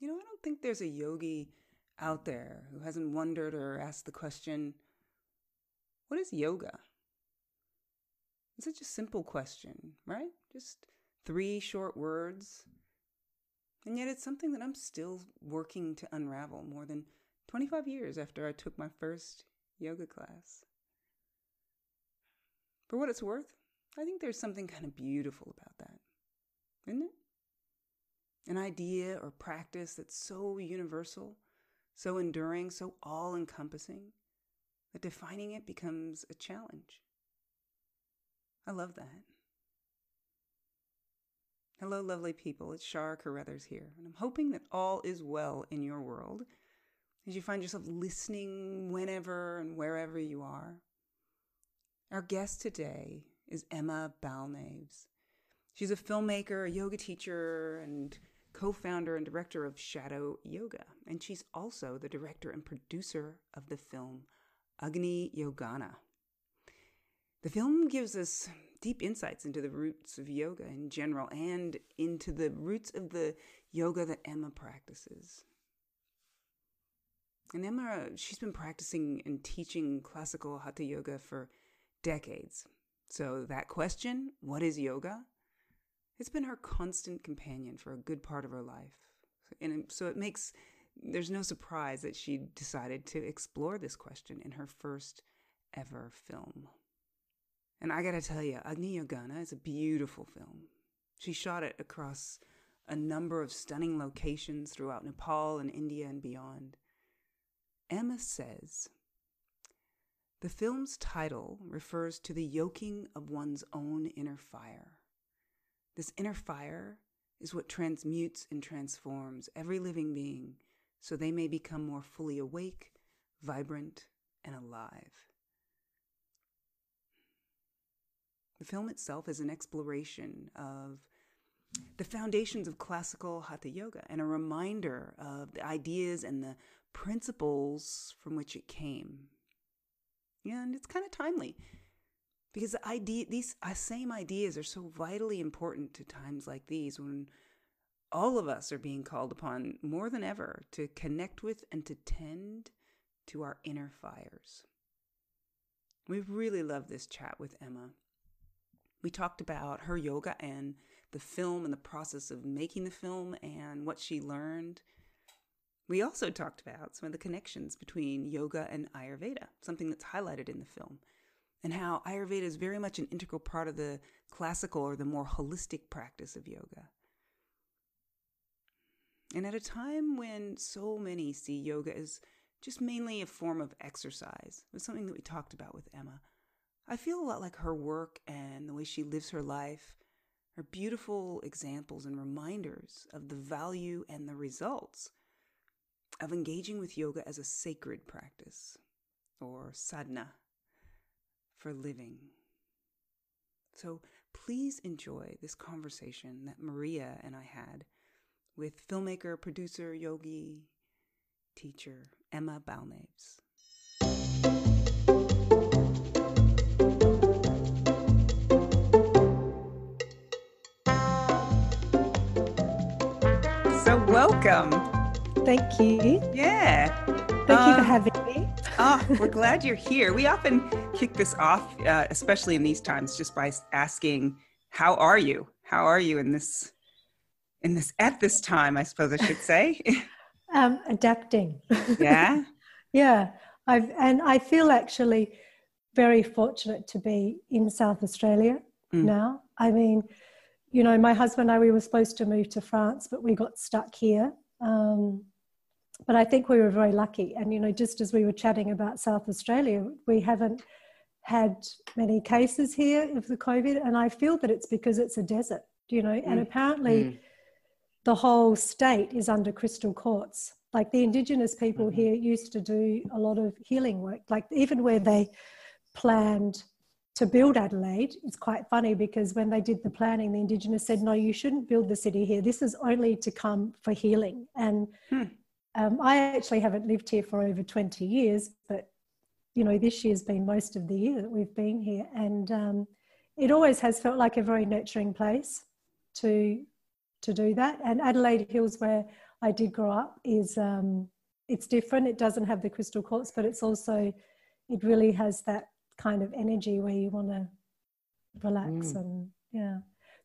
You know, I don't think there's a yogi out there who hasn't wondered or asked the question what is yoga? It's such a simple question, right? Just three short words. And yet it's something that I'm still working to unravel more than 25 years after I took my first yoga class. For what it's worth, I think there's something kind of beautiful about that, isn't it? An idea or practice that's so universal, so enduring, so all encompassing, that defining it becomes a challenge. I love that. Hello, lovely people. It's Shar Carruthers here, and I'm hoping that all is well in your world as you find yourself listening whenever and wherever you are. Our guest today is Emma Balnaves. She's a filmmaker, a yoga teacher, and co founder and director of Shadow Yoga. And she's also the director and producer of the film Agni Yogana. The film gives us deep insights into the roots of yoga in general and into the roots of the yoga that Emma practices. And Emma, she's been practicing and teaching classical hatha yoga for decades. So, that question, what is yoga? It's been her constant companion for a good part of her life. And so it makes, there's no surprise that she decided to explore this question in her first ever film. And I gotta tell you, Agni Yogana is a beautiful film. She shot it across a number of stunning locations throughout Nepal and India and beyond. Emma says, the film's title refers to the yoking of one's own inner fire. This inner fire is what transmutes and transforms every living being so they may become more fully awake, vibrant, and alive. The film itself is an exploration of the foundations of classical hatha yoga and a reminder of the ideas and the principles from which it came. And it's kind of timely because the idea, these uh, same ideas are so vitally important to times like these when all of us are being called upon more than ever to connect with and to tend to our inner fires. We really love this chat with Emma. We talked about her yoga and the film and the process of making the film and what she learned. We also talked about some of the connections between yoga and Ayurveda, something that's highlighted in the film, and how Ayurveda is very much an integral part of the classical or the more holistic practice of yoga. And at a time when so many see yoga as just mainly a form of exercise, it was something that we talked about with Emma. I feel a lot like her work and the way she lives her life are beautiful examples and reminders of the value and the results of engaging with yoga as a sacred practice or sadhana for living. So please enjoy this conversation that Maria and I had with filmmaker, producer, yogi, teacher Emma Balnaves. So, welcome. Thank you. Yeah. Thank um, you for um, having me. Oh, we're glad you're here. We often kick this off, uh, especially in these times, just by asking, "How are you? How are you in this in this at this time?" I suppose I should say. um, adapting. Yeah. yeah. I've and I feel actually very fortunate to be in South Australia mm. now. I mean, you know, my husband and I, we were supposed to move to France, but we got stuck here. Um, but I think we were very lucky. And, you know, just as we were chatting about South Australia, we haven't had many cases here of the COVID. And I feel that it's because it's a desert, you know, and mm. apparently mm. the whole state is under crystal quartz. Like the indigenous people mm-hmm. here used to do a lot of healing work, like even where they planned to build Adelaide, it's quite funny because when they did the planning, the Indigenous said, no, you shouldn't build the city here. This is only to come for healing. And hmm. Um, I actually haven't lived here for over 20 years, but you know, this year's been most of the year that we've been here. And um, it always has felt like a very nurturing place to to do that. And Adelaide Hills, where I did grow up is um, it's different. It doesn't have the crystal quartz, but it's also it really has that kind of energy where you want to relax mm. and yeah.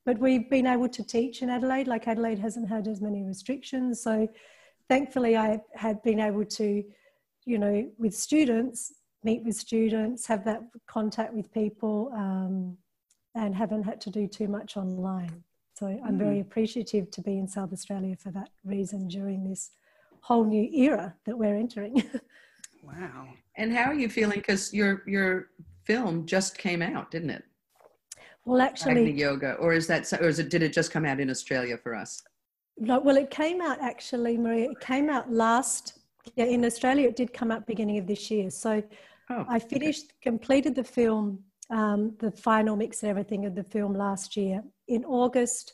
But we've been able to teach in Adelaide. Like Adelaide hasn't had as many restrictions, so thankfully I had been able to, you know, with students meet with students, have that contact with people, um, and haven't had to do too much online. So I'm mm. very appreciative to be in South Australia for that reason during this whole new era that we're entering. wow. And how are you feeling? Because your your film just came out, didn't it? Well, actually, Agni Yoga, or is that, or is it? Did it just come out in Australia for us? No, well, it came out actually, Maria. It came out last. Yeah, in Australia, it did come out beginning of this year. So, oh, I finished, okay. completed the film, um, the final mix and everything of the film last year. In August,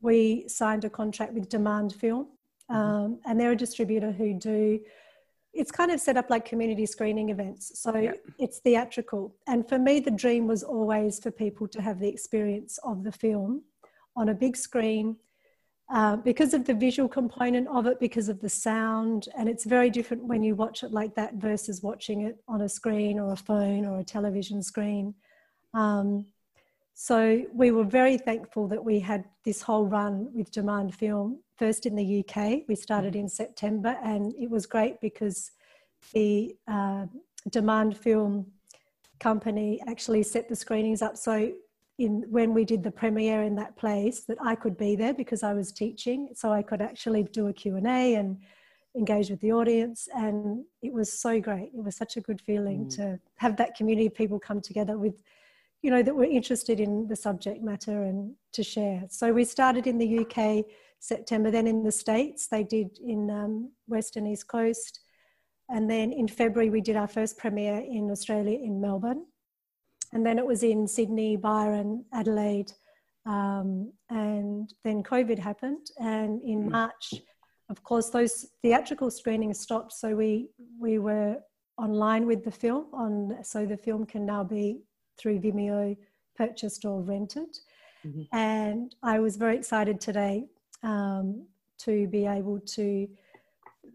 we signed a contract with Demand Film, mm-hmm. um, and they're a distributor who do it's kind of set up like community screening events. So yeah. it's theatrical. And for me, the dream was always for people to have the experience of the film on a big screen uh, because of the visual component of it, because of the sound. And it's very different when you watch it like that versus watching it on a screen or a phone or a television screen. Um, so we were very thankful that we had this whole run with Demand Film first in the UK. We started in September, and it was great because the uh, Demand Film company actually set the screenings up. So in when we did the premiere in that place, that I could be there because I was teaching, so I could actually do a Q and and engage with the audience, and it was so great. It was such a good feeling mm. to have that community of people come together with you know that were interested in the subject matter and to share so we started in the uk September. Then in the States, they did in um, Western East Coast. And then in February, we did our first premiere in Australia in Melbourne. And then it was in Sydney, Byron, Adelaide. Um, and then COVID happened. And in hmm. March, of course, those theatrical screenings stopped. So we, we were online with the film on so the film can now be through Vimeo purchased or rented. Mm-hmm. And I was very excited today um, to be able to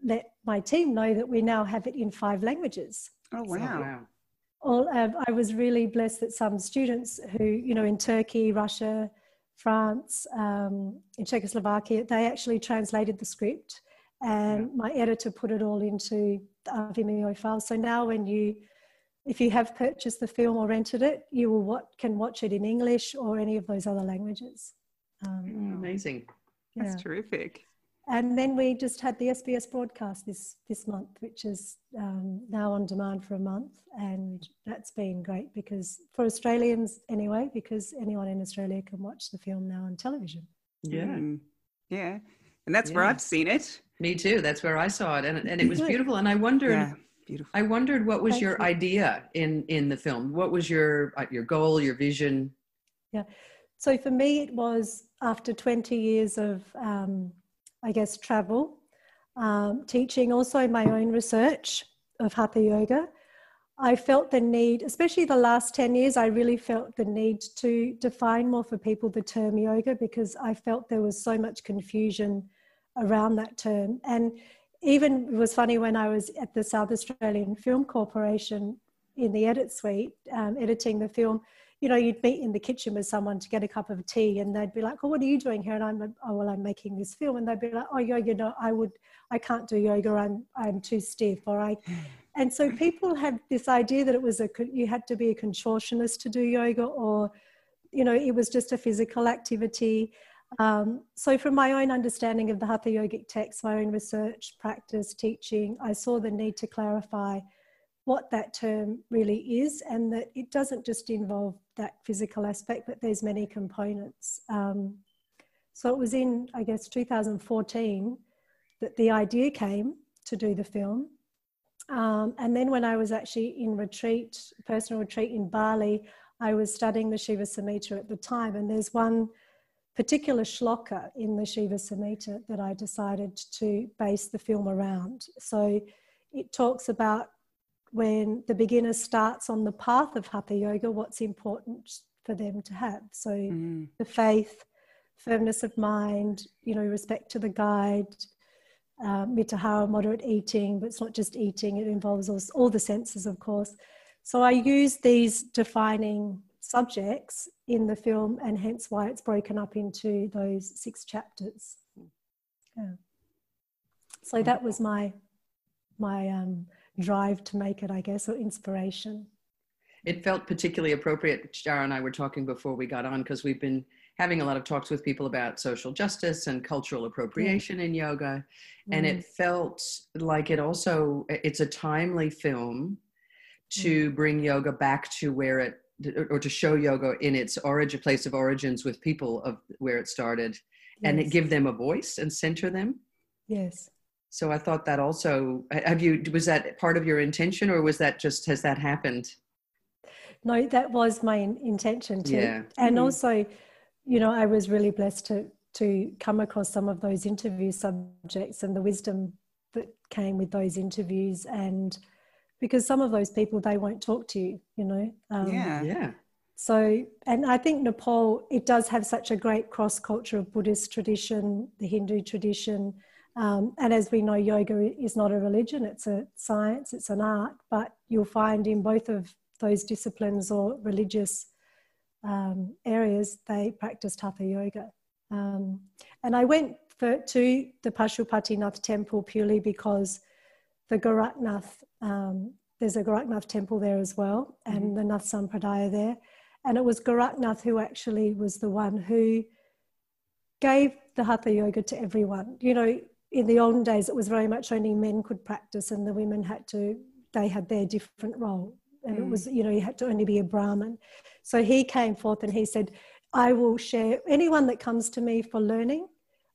let my team know that we now have it in five languages. Oh, wow. So, all, um, I was really blessed that some students who, you know, in Turkey, Russia, France, um, in Czechoslovakia, they actually translated the script and yeah. my editor put it all into the Vimeo file. So now when you, if you have purchased the film or rented it, you will what, can watch it in English or any of those other languages. Um, Amazing. That's terrific. And then we just had the SBS broadcast this this month, which is um, now on demand for a month, and that's been great because for Australians anyway, because anyone in Australia can watch the film now on television. Yeah, mm. yeah, and that's yeah. where I've seen it. Me too. That's where I saw it, and and it was beautiful. And I wondered, yeah, beautiful. I wondered what was Thank your you. idea in in the film. What was your uh, your goal, your vision? Yeah. So for me, it was after 20 years of, um, I guess, travel, um, teaching, also my own research of Hatha Yoga. I felt the need, especially the last 10 years, I really felt the need to define more for people the term yoga because I felt there was so much confusion around that term. And even it was funny when I was at the South Australian Film Corporation in the edit suite, um, editing the film, you know, you'd meet in the kitchen with someone to get a cup of tea and they'd be like, oh, what are you doing here? And I'm like, oh, well, I'm making this film. And they'd be like, oh, yoga, no, I would, I can't do yoga. I'm, I'm too stiff. Or I, and so people had this idea that it was a, you had to be a contortionist to do yoga or, you know, it was just a physical activity. Um, so from my own understanding of the Hatha Yogic text, my own research, practice, teaching, I saw the need to clarify what that term really is and that it doesn't just involve that physical aspect, but there's many components. Um, so it was in, I guess, 2014 that the idea came to do the film. Um, and then when I was actually in retreat, personal retreat in Bali, I was studying the Shiva Samhita at the time. And there's one particular shloka in the Shiva Samhita that I decided to base the film around. So it talks about when the beginner starts on the path of hatha yoga, what's important for them to have. So mm. the faith, firmness of mind, you know, respect to the guide, uh, Mitahara, moderate eating, but it's not just eating, it involves all, all the senses, of course. So I use these defining subjects in the film, and hence why it's broken up into those six chapters. Yeah. So that was my my um, drive to make it, I guess, or inspiration. It felt particularly appropriate. Shara and I were talking before we got on because we've been having a lot of talks with people about social justice and cultural appropriation in yoga and it mm. felt like it also it's a timely film to mm. bring yoga back to where it or to show yoga in its origin place of origins with people of where it started yes. and give them a voice and center them yes so i thought that also have you was that part of your intention or was that just has that happened? No that was my intention too. Yeah. and mm-hmm. also you know, I was really blessed to to come across some of those interview subjects and the wisdom that came with those interviews. And because some of those people they won't talk to you you know um, yeah. Yeah. So and i think nepal it does have such a great cross culture of buddhist tradition the hindu tradition um, and as we know yoga is not a religion it's a science it's an art but you'll find in both of those disciplines or religious um, areas, they practiced Hatha Yoga. Um, and I went for, to the Pashupatinath temple purely because the Goraknath, um, there's a Goraknath temple there as well, and mm-hmm. the Nath Sampradaya there. And it was Goraknath who actually was the one who gave the Hatha Yoga to everyone. You know, in the olden days, it was very much only men could practice, and the women had to, they had their different role. And mm. it was, you know, you had to only be a Brahmin. So he came forth and he said, I will share, anyone that comes to me for learning,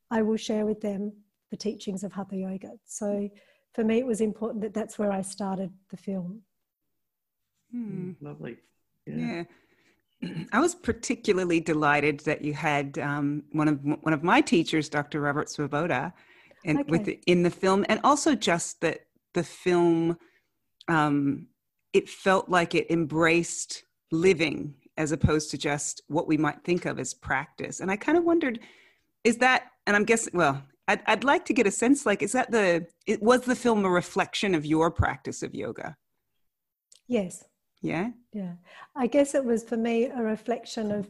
I will share with them the teachings of Hatha Yoga. So for me, it was important that that's where I started the film. Hmm. Lovely. Yeah. yeah. I was particularly delighted that you had um, one of one of my teachers, Dr. Robert Svoboda, and okay. with in the film, and also just that the film, um, it felt like it embraced living as opposed to just what we might think of as practice. And I kind of wondered, is that, and I'm guessing, well, I'd, I'd like to get a sense like, is that the, it, was the film a reflection of your practice of yoga? Yes. Yeah? Yeah. I guess it was for me a reflection of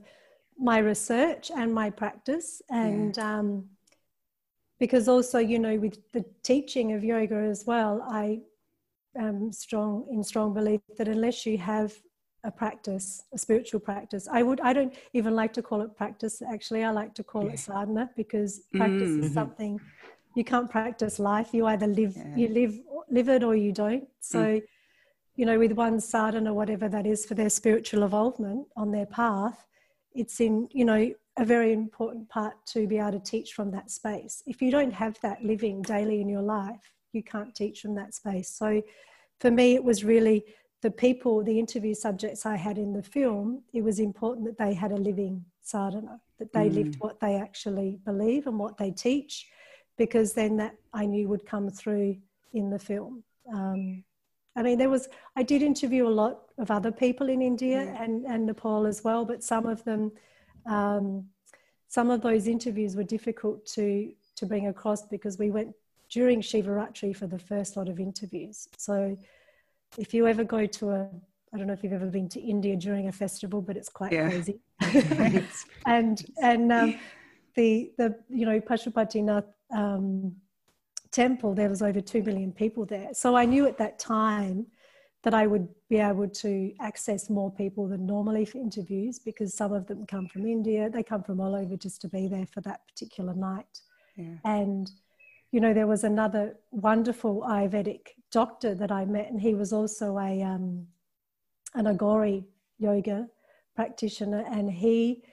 my research and my practice. And yeah. um, because also, you know, with the teaching of yoga as well, I am strong in strong belief that unless you have a practice, a spiritual practice. I would I don't even like to call it practice. Actually, I like to call yeah. it sadhana because practice mm-hmm. is something you can't practice life. You either live yeah. you live live it or you don't. So, mm. you know, with one sadhana, whatever that is for their spiritual involvement on their path, it's in you know a very important part to be able to teach from that space. If you don't have that living daily in your life, you can't teach from that space. So, for me, it was really the people, the interview subjects I had in the film, it was important that they had a living sadhana, that they mm. lived what they actually believe and what they teach, because then that I knew would come through in the film. Um, I mean, there was, I did interview a lot of other people in India yeah. and, and Nepal as well, but some of them, um, some of those interviews were difficult to, to bring across because we went during Shivaratri for the first lot of interviews. So if you ever go to a I don't know if you've ever been to India during a festival, but it's quite yeah. crazy. and and um, the the you know Pashupatinath um, temple, there was over two million people there. So I knew at that time that I would be able to access more people than normally for interviews because some of them come from India. They come from all over just to be there for that particular night. Yeah. And you know, there was another wonderful Ayurvedic doctor that I met, and he was also a um, an Aghori yoga practitioner, and he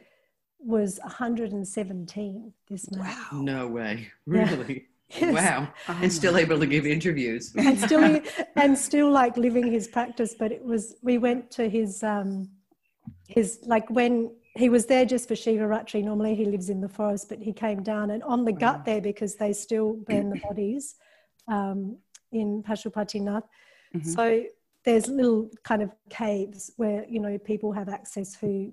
was 117. This man. Wow! No way! Really? Yes. Wow! Oh and still able to give interviews. and still, and still like living his practice. But it was we went to his um, his like when he was there just for Shivaratri. Normally he lives in the forest, but he came down and on the wow. ghat there because they still burn the bodies um, in Pashupatinath. Mm-hmm. So there's little kind of caves where you know people have access who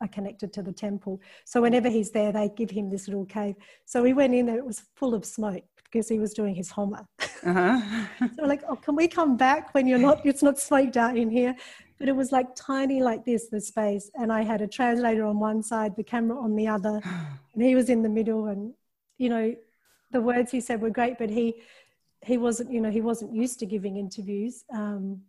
are connected to the temple. So whenever he's there, they give him this little cave. So we went in there; it was full of smoke because he was doing his homa. Uh-huh. so like, oh, can we come back when you're not? It's not spiked out in here. But it was like tiny, like this, the space, and I had a translator on one side, the camera on the other, and he was in the middle. And you know, the words he said were great, but he he wasn't, you know, he wasn't used to giving interviews. Um,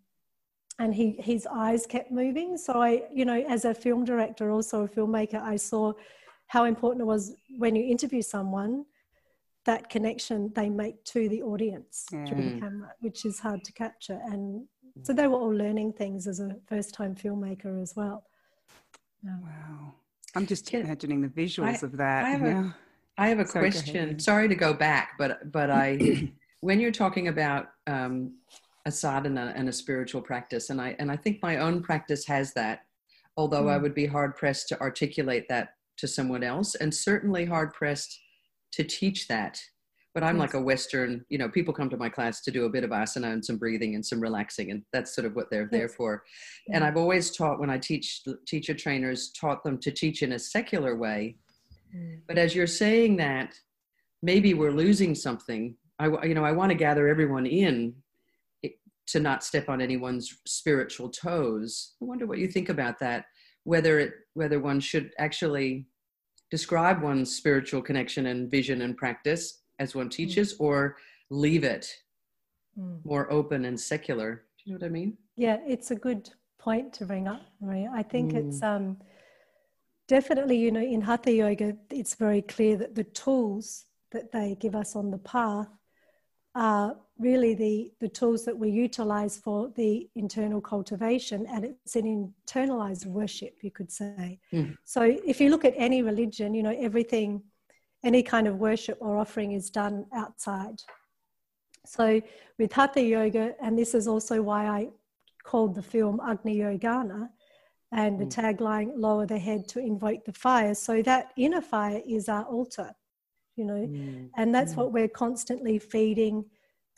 and he his eyes kept moving. So I, you know, as a film director, also a filmmaker, I saw how important it was when you interview someone that connection they make to the audience yeah. through the mm. camera, which is hard to capture. And so they were all learning things as a first time filmmaker as well. Yeah. Wow. I'm just imagining the visuals I, of that. I have, a, I have a Sorry, question. Sorry to go back, but but I when you're talking about um, a sadhana and a spiritual practice, and I and I think my own practice has that, although mm. I would be hard pressed to articulate that to someone else, and certainly hard pressed to teach that. But I'm yes. like a Western, you know, people come to my class to do a bit of asana and some breathing and some relaxing, and that's sort of what they're yes. there for. Yeah. And I've always taught when I teach teacher trainers, taught them to teach in a secular way. Mm. But as you're saying that, maybe we're losing something I, you know, I want to gather everyone in to not step on anyone's spiritual toes. I wonder what you think about that. Whether it, whether one should actually describe one's spiritual connection and vision and practice as one mm. teaches, mm. or leave it mm. more open and secular. Do you know what I mean? Yeah, it's a good point to bring up, Maria. I think mm. it's um, definitely, you know, in Hatha Yoga, it's very clear that the tools that they give us on the path are really the, the tools that we utilize for the internal cultivation, and it's an internalized worship, you could say. Mm. So, if you look at any religion, you know, everything, any kind of worship or offering is done outside. So, with Hatha Yoga, and this is also why I called the film Agni Yogana, and the mm. tagline, lower the head to invoke the fire. So, that inner fire is our altar you know mm. and that's mm. what we're constantly feeding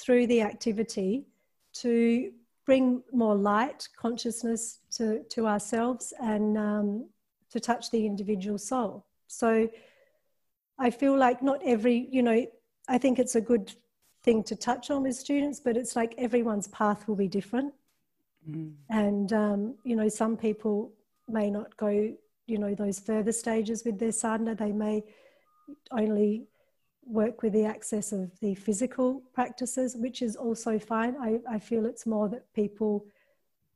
through the activity to bring more light consciousness to, to ourselves and um, to touch the individual soul. So i feel like not every you know i think it's a good thing to touch on with students but it's like everyone's path will be different. Mm. and um, you know some people may not go you know those further stages with their sadhana. They may only work with the access of the physical practices, which is also fine. I, I feel it's more that people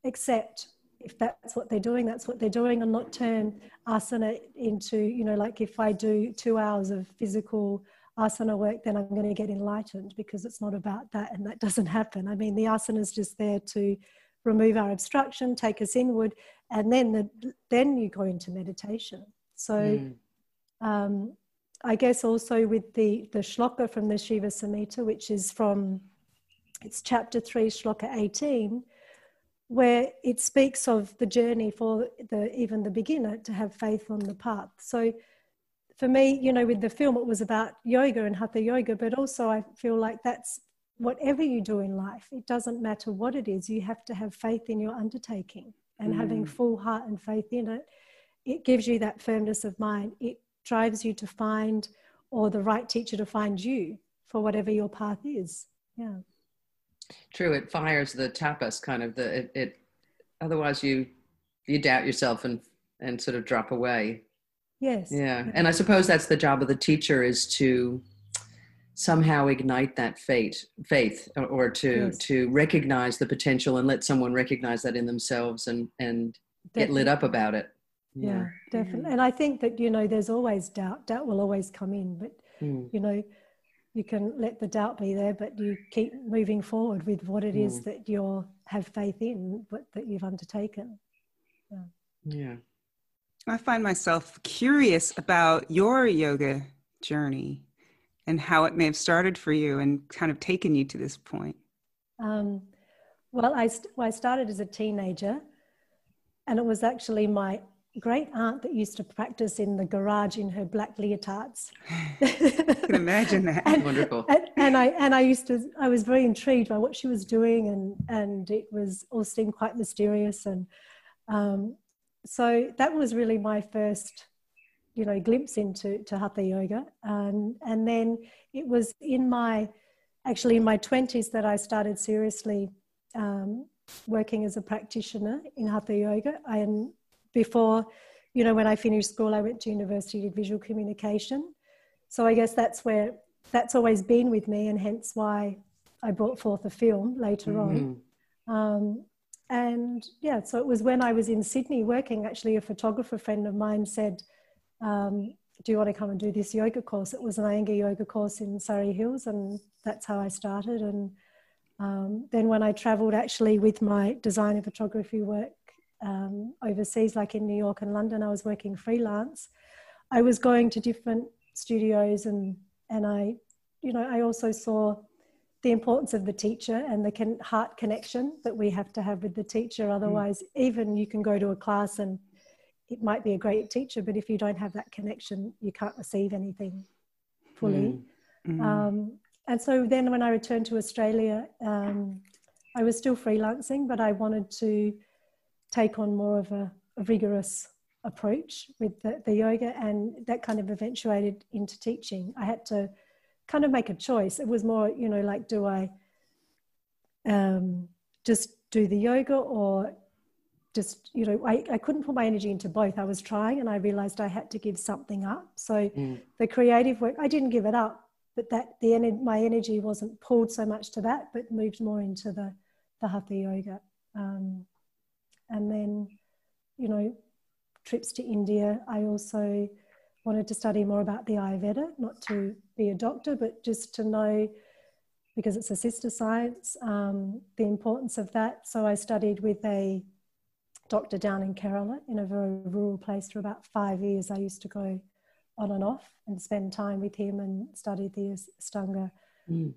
accept if that's what they're doing, that's what they're doing, and not turn asana into, you know, like if I do two hours of physical asana work, then I'm going to get enlightened because it's not about that, and that doesn't happen. I mean, the asana is just there to remove our obstruction, take us inward, and then the, then you go into meditation. So. Mm. Um, I guess also with the, the shloka from the Shiva Samhita, which is from, it's chapter 3, shloka 18, where it speaks of the journey for the even the beginner to have faith on the path. So for me, you know, with the film, it was about yoga and hatha yoga, but also I feel like that's whatever you do in life, it doesn't matter what it is, you have to have faith in your undertaking and mm. having full heart and faith in it. It gives you that firmness of mind. It drives you to find or the right teacher to find you for whatever your path is. Yeah. True it fires the tapas kind of the it, it otherwise you you doubt yourself and and sort of drop away. Yes. Yeah and i suppose that's the job of the teacher is to somehow ignite that faith faith or to yes. to recognize the potential and let someone recognize that in themselves and and Definitely. get lit up about it yeah, yeah definitely and i think that you know there's always doubt doubt will always come in but mm. you know you can let the doubt be there but you keep moving forward with what it mm. is that you have faith in but that you've undertaken yeah. yeah i find myself curious about your yoga journey and how it may have started for you and kind of taken you to this point um, well I, st- well, I started as a teenager and it was actually my great aunt that used to practice in the garage in her black leotards. I can imagine that. and, Wonderful. And, and, I and I used to I was very intrigued by what she was doing and and it was all seemed quite mysterious and um, so that was really my first you know glimpse into to hatha yoga and and then it was in my actually in my 20s that I started seriously um, working as a practitioner in Hatha Yoga. And before, you know, when I finished school, I went to university, did visual communication. So I guess that's where that's always been with me, and hence why I brought forth a film later mm-hmm. on. Um, and yeah, so it was when I was in Sydney working, actually, a photographer friend of mine said, um, Do you want to come and do this yoga course? It was an Iyengar yoga course in Surry Hills, and that's how I started. And um, then when I traveled actually with my design and photography work um, overseas, like in New York and London, I was working freelance. I was going to different studios and and I, you know, I also saw the importance of the teacher and the con- heart connection that we have to have with the teacher. Otherwise, mm. even you can go to a class and it might be a great teacher, but if you don't have that connection, you can't receive anything fully. Mm. Mm. Um, and so then when I returned to Australia, um, I was still freelancing, but I wanted to take on more of a, a rigorous approach with the, the, yoga, and that kind of eventuated into teaching. I had to kind of make a choice. It was more, you know, like, do I um, just do the yoga or just, you know, I, I couldn't put my energy into both. I was trying and I realized I had to give something up. So mm. the creative work, I didn't give it up but that the energy my energy wasn't pulled so much to that, but moved more into the the hatha yoga. Um, and then, you know, trips to India. I also wanted to study more about the Ayurveda, not to be a doctor, but just to know, because it's a sister science, um, the importance of that. So I studied with a doctor down in Kerala in a very rural place for about five years. I used to go on and off and spend time with him and study the Ashtanga, mm.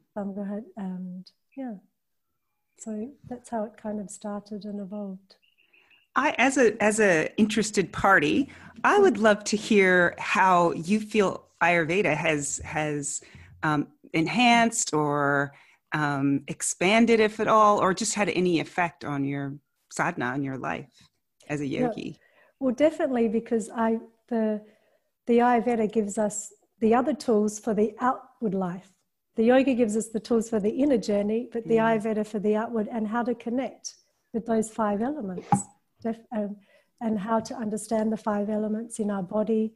and yeah. So that's how it kind of started and evolved. I, as a as a interested party, I would love to hear how you feel Ayurveda has has um, enhanced or um, expanded, if at all, or just had any effect on your sadhana on your life as a yogi. Yeah. Well, definitely because I the the Ayurveda gives us the other tools for the outward life. The yoga gives us the tools for the inner journey, but the mm. Ayurveda for the outward and how to connect with those five elements um, and how to understand the five elements in our body,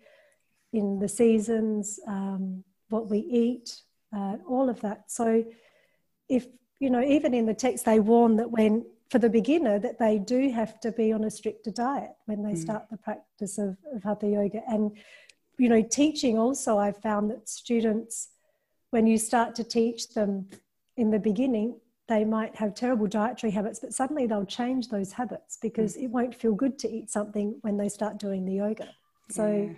in the seasons, um, what we eat, uh, all of that. So, if you know, even in the text, they warn that when for the beginner that they do have to be on a stricter diet when they mm. start the practice of, of hatha yoga and you know, teaching also, I've found that students, when you start to teach them in the beginning, they might have terrible dietary habits, but suddenly they'll change those habits because mm. it won't feel good to eat something when they start doing the yoga. So yeah.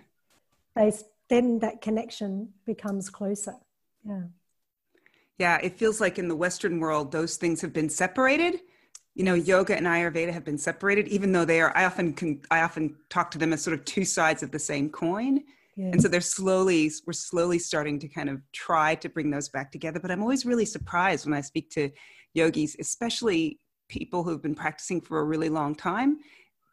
they then that connection becomes closer. Yeah. Yeah, it feels like in the Western world, those things have been separated. You know, yoga and Ayurveda have been separated, even though they are. I often can. I often talk to them as sort of two sides of the same coin. And so they're slowly, we're slowly starting to kind of try to bring those back together. But I'm always really surprised when I speak to yogis, especially people who've been practicing for a really long time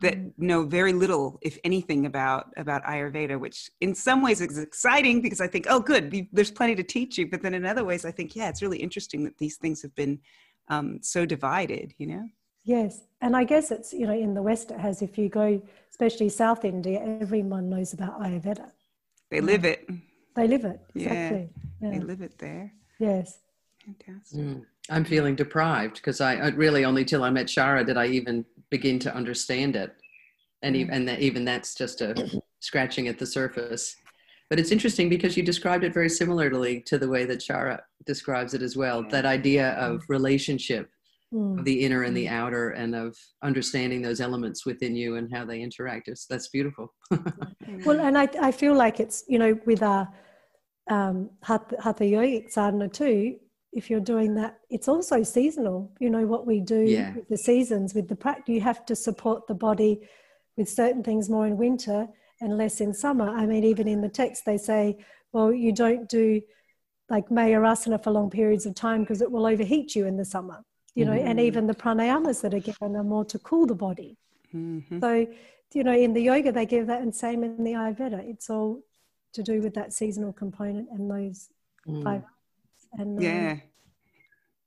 that mm. know very little, if anything, about about Ayurveda, which in some ways is exciting because I think, oh, good, there's plenty to teach you. But then in other ways, I think, yeah, it's really interesting that these things have been um, so divided. You know. Yes, and I guess it's you know in the West it has. If you go, especially South India, everyone knows about Ayurveda. They live it. They live it. Exactly. Yeah. yeah. They live it there. Yes. Fantastic. Mm. I'm feeling deprived because I, I, really only till I met Shara did I even begin to understand it, and mm. even and that, even that's just a scratching at the surface. But it's interesting because you described it very similarly to the way that Shara describes it as well. That idea of relationship mm. of the inner and the mm. outer and of understanding those elements within you and how they interact. It's, that's beautiful. well, and I, I feel like it's, you know, with our um, Hatha Yogic sadhana too, if you're doing that, it's also seasonal. You know, what we do yeah. with the seasons, with the practice, you have to support the body with certain things more in winter and less in summer. I mean, even in the text, they say, well, you don't do like Mayurasana for long periods of time because it will overheat you in the summer you know, mm-hmm. and even the pranayamas that are given are more to cool the body. Mm-hmm. So, you know, in the yoga they give that, and same in the Ayurveda. It's all to do with that seasonal component and those mm. five. And um, yeah,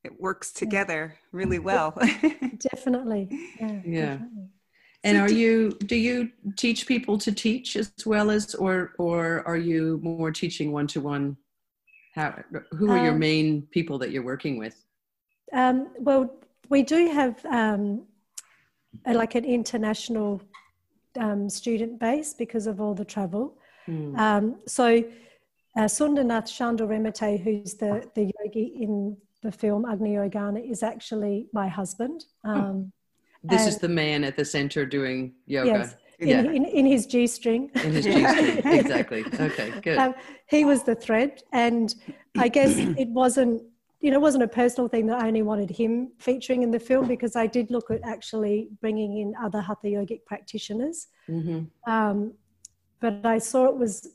it works together yeah. really well. definitely. Yeah. yeah. Definitely. And are you do you teach people to teach as well as or or are you more teaching one to one? How who are um, your main people that you're working with? Um, well, we do have um, a, like an international um, student base because of all the travel. Mm. Um, so uh, Sundarnath Shandor Remete, who's the, the yogi in the film Agni Yogana, is actually my husband. Oh. Um, this is the man at the center doing yoga. Yes. In, yeah. in, in, his G string. In his G string, exactly. Okay, good. Um, he was the thread, and I guess it wasn't, you know, it wasn't a personal thing that I only wanted him featuring in the film because I did look at actually bringing in other hatha yogic practitioners. Mm-hmm. Um, but I saw it was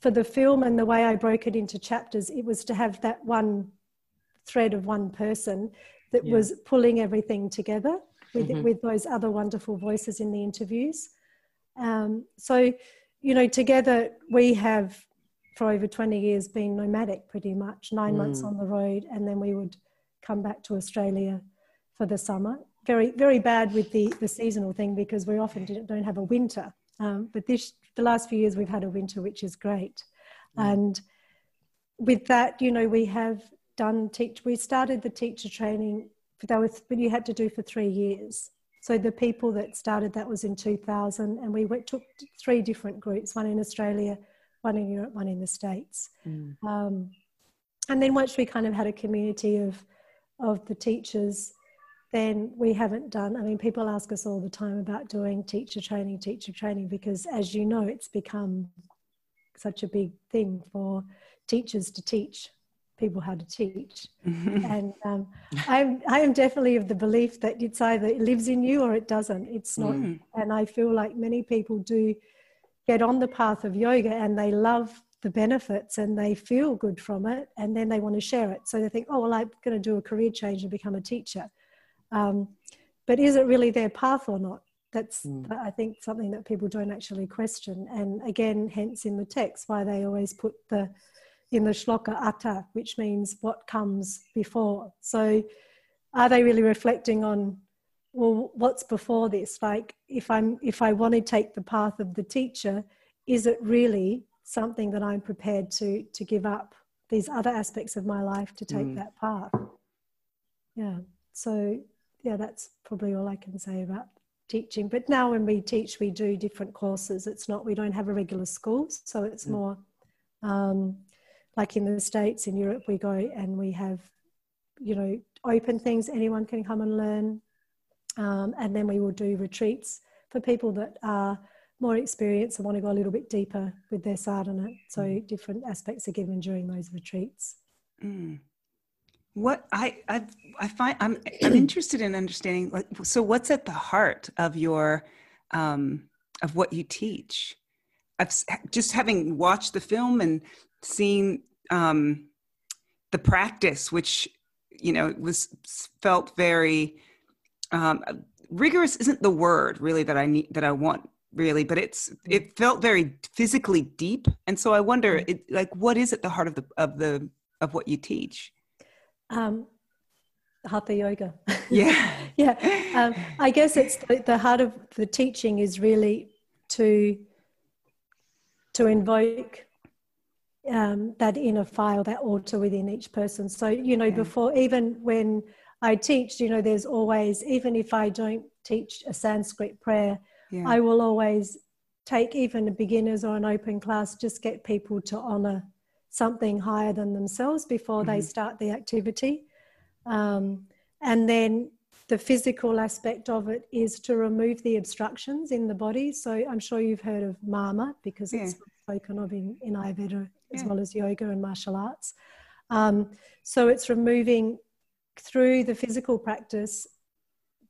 for the film and the way I broke it into chapters, it was to have that one thread of one person that yeah. was pulling everything together with, mm-hmm. with those other wonderful voices in the interviews. Um, so, you know, together we have for over 20 years been nomadic pretty much, nine mm. months on the road, and then we would come back to Australia for the summer. Very, very bad with the, the seasonal thing because we often don't have a winter. Um, but this, the last few years we've had a winter, which is great. Mm. And with that, you know, we have done teach. We started the teacher training that was when you had to do for three years. So the people that started that was in 2000, and we went, took three different groups: one in Australia, one in Europe, one in the States. Mm. Um, and then once we kind of had a community of of the teachers, then we haven't done. I mean, people ask us all the time about doing teacher training, teacher training, because as you know, it's become such a big thing for teachers to teach people how to teach. and um, I'm, I am definitely of the belief that it's either it lives in you or it doesn't. It's not. Mm. And I feel like many people do get on the path of yoga and they love the benefits and they feel good from it and then they want to share it. So they think, oh, well, I'm going to do a career change and become a teacher. Um, but is it really their path or not? That's, mm. I think, something that people don't actually question. And again, hence in the text, why they always put the in the shloka atha, which means what comes before. So are they really reflecting on well what's before this? Like if i'm if i want to take the path of the teacher is it really something that i'm prepared to to give up these other aspects of my life to take mm. that path? Yeah. So yeah that's probably all i can say about teaching. But now when we teach we do different courses. It's not we don't have a regular school. So it's mm. more um, like in the States, in Europe, we go and we have, you know, open things, anyone can come and learn. Um, and then we will do retreats for people that are more experienced and want to go a little bit deeper with their sadhana. So mm. different aspects are given during those retreats. Mm. What I I I find I'm I'm interested in understanding like so what's at the heart of your um, of what you teach. I've just having watched the film and seen um, the practice, which you know it was felt very um, rigorous. Isn't the word really that I need that I want really, but it's it felt very physically deep, and so I wonder, mm-hmm. it, like, what is at the heart of the of the of what you teach? Um, hatha yoga. Yeah, yeah. Um, I guess it's the, the heart of the teaching is really to to invoke um, that inner file, that altar within each person. So, you know, before, even when I teach, you know, there's always, even if I don't teach a Sanskrit prayer, yeah. I will always take even a beginners or an open class, just get people to honor something higher than themselves before mm-hmm. they start the activity. Um, and then the physical aspect of it is to remove the obstructions in the body. So I'm sure you've heard of marma because yeah. it's spoken of in, in Ayurveda as well as yoga and martial arts. Um, so it's removing through the physical practice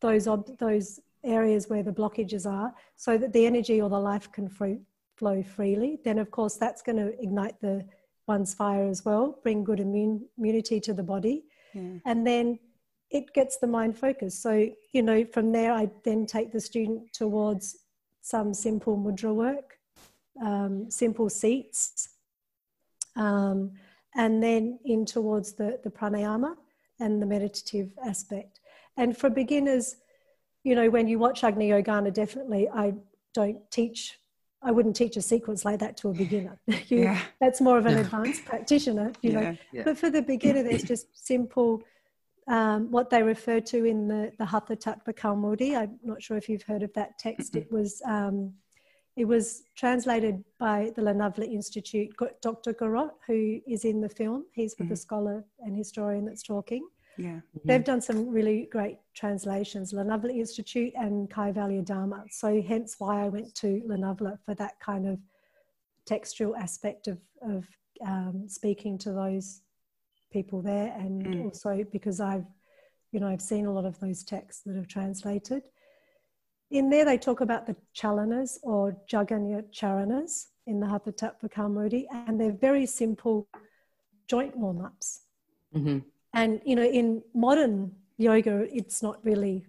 those ob- those areas where the blockages are, so that the energy or the life can free, flow freely. Then, of course, that's going to ignite the one's fire as well, bring good immune, immunity to the body, yeah. and then it gets the mind focused. So, you know, from there, I then take the student towards some simple mudra work, um, simple seats, um, and then in towards the, the pranayama. And the meditative aspect. And for beginners, you know, when you watch Agni Yogana, definitely I don't teach, I wouldn't teach a sequence like that to a beginner. you, yeah. That's more of an advanced practitioner, you yeah. know. Yeah. But for the beginner, there's just simple, um, what they refer to in the, the Hatha Tattva Kaumudi. I'm not sure if you've heard of that text. It was um, it was translated by the Lonavala Institute, Dr. Gharote, who is in the film. He's mm-hmm. the scholar and historian that's talking. Yeah. Mm-hmm. They've done some really great translations, Lonavala Institute and Kaivalyadhama. So hence why I went to Lonavala for that kind of textual aspect of, of um, speaking to those people there and mm. also because I've, you know, I've seen a lot of those texts that have translated in there they talk about the chalanas or jaganya charanas in the Hatha Tattva Kaumudi, and they're very simple joint warm ups. Mm-hmm. And, you know, in modern yoga, it's not really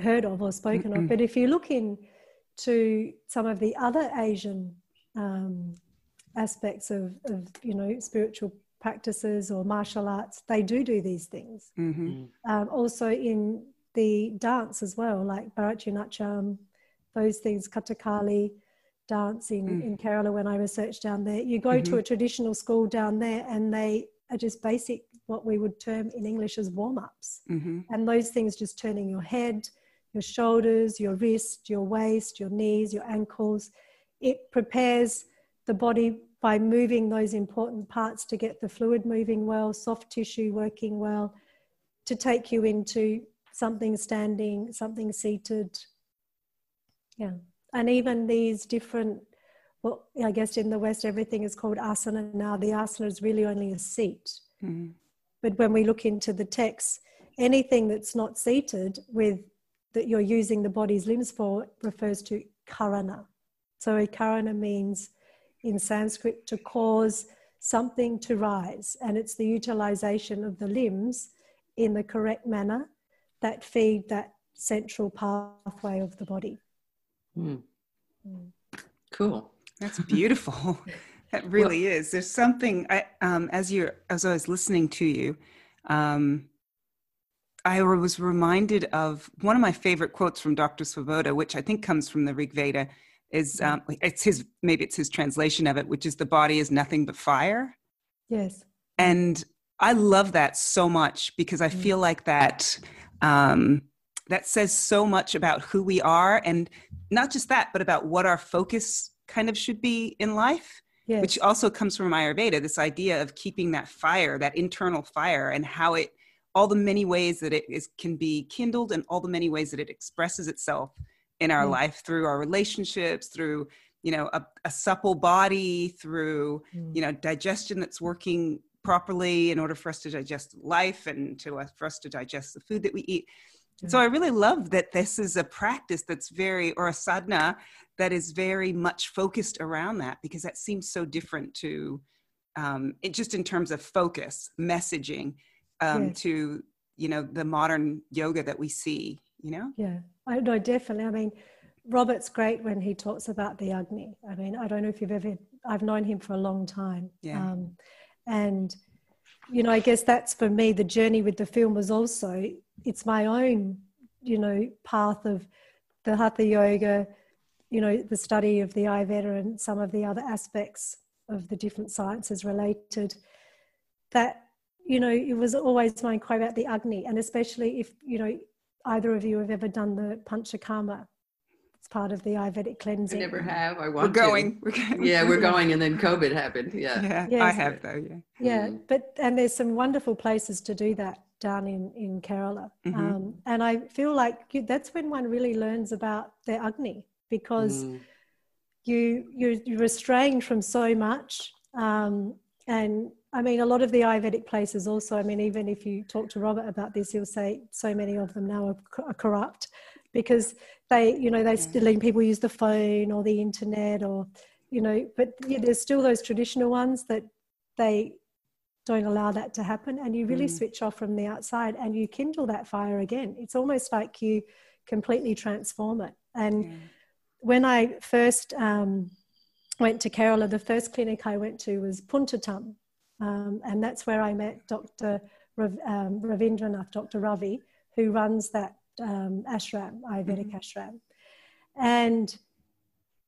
heard of or spoken mm-hmm. of. But if you look into some of the other Asian um, aspects of, of, you know, spiritual practices or martial arts, they do do these things. Mm-hmm. Mm. Um, also in the dance as well, like Bharatanatyam, those things, Kathakali dance in, mm. in Kerala when I researched down there. You go mm-hmm. to a traditional school down there and they are just basic, what we would term in English as warm ups. Mm-hmm. And those things just turning your head, your shoulders, your wrist, your waist, your knees, your ankles. It prepares the body by moving those important parts to get the fluid moving well, soft tissue working well, to take you into something standing, something seated. Yeah. And even these different, well, I guess in the West, everything is called asana now. The asana is really only a seat. Mm-hmm. But when we look into the text, anything that's not seated with that you're using the body's limbs for refers to karana. So a karana means in Sanskrit to cause something to rise, and it's the utilization of the limbs in the correct manner that feed that central pathway of the body. Mm. Mm. Cool. That's beautiful. that really well, is. There's something I, um, as you as I was listening to you, um, I was reminded of one of my favorite quotes from Dr. Svoboda, which I think comes from the Rig Veda. Is um, it's his maybe it's his translation of it, which is the body is nothing but fire. Yes. And I love that so much because I mm. feel like that um, that says so much about who we are and not just that but about what our focus kind of should be in life yes. which also comes from ayurveda this idea of keeping that fire that internal fire and how it all the many ways that it is, can be kindled and all the many ways that it expresses itself in our mm. life through our relationships through you know a, a supple body through mm. you know digestion that's working properly in order for us to digest life and to uh, for us to digest the food that we eat. Yeah. So I really love that this is a practice that's very or a sadhana that is very much focused around that because that seems so different to um, it just in terms of focus messaging um, to you know the modern yoga that we see you know yeah i know definitely i mean robert's great when he talks about the agni i mean i don't know if you've ever i've known him for a long time yeah. Um, and you know i guess that's for me the journey with the film was also it's my own you know path of the hatha yoga you know the study of the ayurveda and some of the other aspects of the different sciences related. That you know it was always my inquiry about the agni and especially if you know either of you have ever done the panchakarma it's part of the Ayurvedic cleansing. I never have. I want we're going. We're going. Yeah, we're going, and then COVID happened. Yeah. Yeah, yes. I have though. Yeah. Yeah, mm but and there's some wonderful places to do that down in in Kerala, mm-hmm. um, and I feel like you, that's when one really learns about their agni because mm. you you you're restrained from so much, um, and I mean, a lot of the Ayurvedic places also, I mean, even if you talk to Robert about this, he'll say so many of them now are, are corrupt because they you know they still letting people use the phone or the internet or you know but yeah, there's still those traditional ones that they don't allow that to happen and you really mm. switch off from the outside and you kindle that fire again it's almost like you completely transform it and yeah. when i first um, went to kerala the first clinic i went to was puntatam um, and that's where i met dr Rav, um, Ravindranath, Dr. Ravi, who runs that um, ashram, Ayurvedic mm-hmm. ashram. And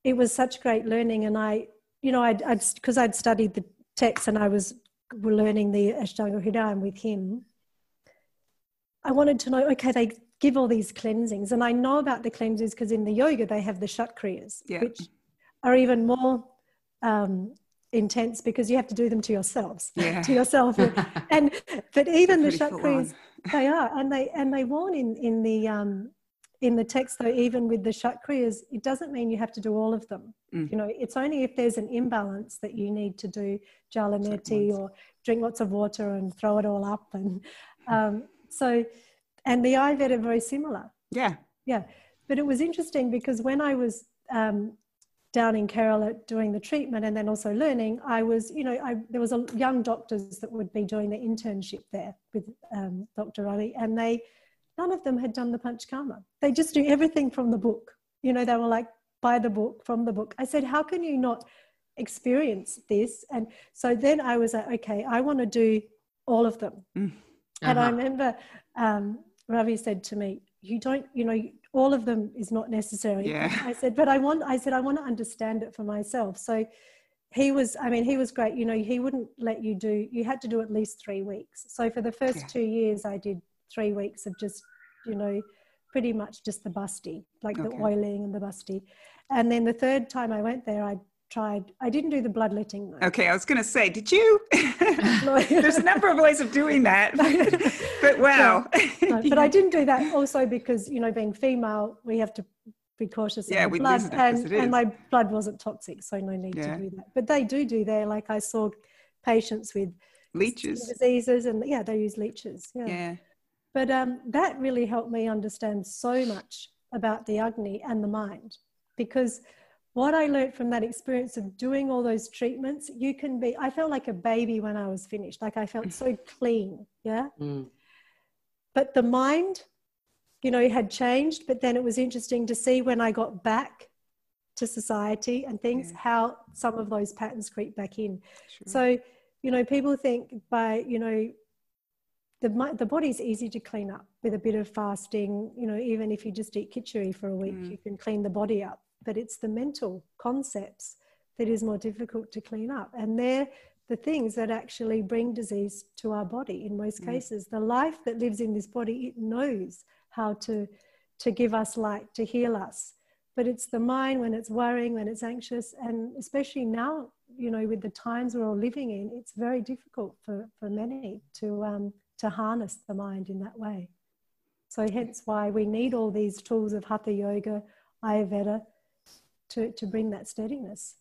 it was such great learning. And I, you know, I'd, because I'd, I'd, studied the text and I was learning the Ashtanga Hridayam with him, I wanted to know, okay, they give all these cleansings. And I know about the cleansings because in the yoga, they have the Shatkriyas, yeah. which are even more um, intense because you have to do them to yourselves yeah. to yourself. And but even the Shatkriyas they are and they and they warn in in the um in the text though even with the Shatkriyas it doesn't mean you have to do all of them. Mm. you know it's only if there's an imbalance that you need to do jalaneti or drink lots of water and throw it all up and um, so and the ayurveda are very similar. Yeah. Yeah. But it was interesting because when i was um, down in Kerala doing the treatment and then also learning, I was, you know, I, there was a young doctors that would be doing the internship there with um, Dr. Ali, and they, none of them had done the Panchkarma. They just do everything from the book. You know, they were like, by the book, from the book. I said, how can you not experience this? And so then I was like, okay, I want to do all of them. Mm. Uh-huh. And I uh-huh. remember um, Ravi said to me, you don't, you know, all of them is not necessary. Yeah. I said, but I want, I said, I want to understand it for myself. So he was, I mean, he was great. You know, he wouldn't let you do, you had to do at least three weeks. So for the first yeah. two years, I did three weeks of just, you know, pretty much just the basti, like okay. the oiling and the basti. And then the third time I went there, I tried i didn't do the bloodletting though. okay i was going to say did you? There's a number of ways of doing that but wow no, but i didn't do that also because you know being female we have to be cautious yeah, of blood and, and my blood wasn't toxic so no need yeah. to do that. But they do do there like i saw patients with leeches. diseases and yeah they use leeches yeah, yeah. but um, that really helped me understand so much about the agni and the mind because what I learned from that experience of doing all those treatments, you can be, I felt like a baby when I was finished. Like I felt so clean. Yeah. Mm. But the mind, you know, had changed. But then it was interesting to see when I got back to society and things, yeah. how some of those patterns creep back in. Sure. So, you know, people think by, you know, the, the body's easy to clean up with a bit of fasting. You know, even if you just eat khichdi for a week, mm. you can clean the body up but it's the mental concepts that is more difficult to clean up. And they're the things that actually bring disease to our body in most mm. cases. The life that lives in this body, it knows how to, to give us light, to heal us. But it's the mind when it's worrying, when it's anxious, and especially now, you know, with the times we're all living in, it's very difficult for, for many to, um, to harness the mind in that way. So, hence why we need all these tools of Hatha Yoga, Ayurveda, to, to bring that steadiness.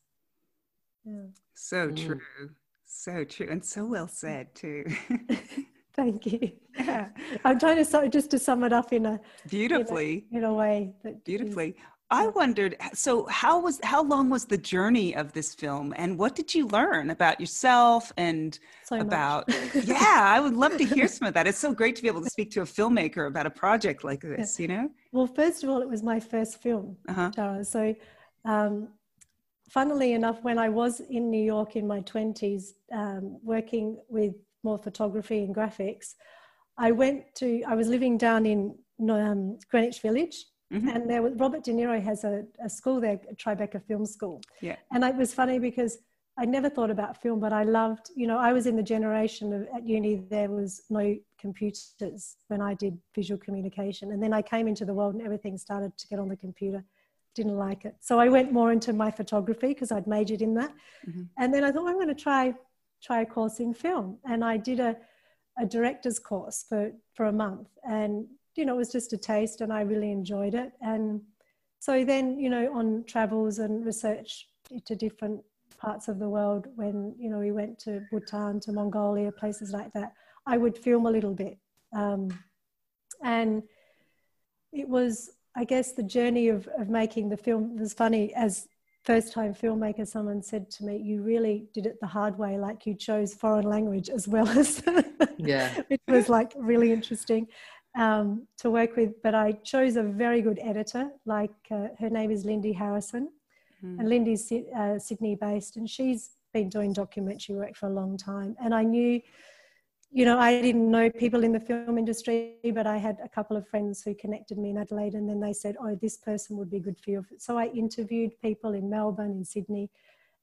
Yeah. So mm. true. So true. And so well said, too. Thank you. Yeah. I'm trying to so, just to sum it up in a beautifully in a, in a way that beautifully. Is, I wondered so how was how long was the journey of this film and what did you learn about yourself and so about yeah I would love to hear some of that it's so great to be able to speak to a filmmaker about a project like this yeah. you know well first of all it was my first film uh-huh. Tara, so um, funnily enough, when I was in New York in my 20s, um, working with more photography and graphics, I went to, I was living down in um, Greenwich Village. Mm-hmm. And there was Robert De Niro has a, a school there, Tribeca Film School. Yeah. And it was funny because I never thought about film, but I loved, you know, I was in the generation of at uni, there was no computers when I did visual communication. And then I came into the world and everything started to get on the computer didn't like it. So I went more into my photography because I'd majored in that. Mm-hmm. And then I thought, I'm going to try try a course in film. And I did a, a director's course for, for a month. And, you know, it was just a taste and I really enjoyed it. And so then, you know, on travels and research to different parts of the world, when, you know, we went to Bhutan, to Mongolia, places like that, I would film a little bit. Um, and it was I guess the journey of, of making the film was funny. As first time filmmaker, someone said to me, You really did it the hard way, like you chose foreign language as well as, yeah, it was like really interesting um, to work with. But I chose a very good editor, like uh, her name is Lindy Harrison. Mm. And Lindy's uh, Sydney based, and she's been doing documentary work for a long time. And I knew you know, I didn't know people in the film industry, but I had a couple of friends who connected me in Adelaide, and then they said, "Oh, this person would be good for you." So I interviewed people in Melbourne, in Sydney,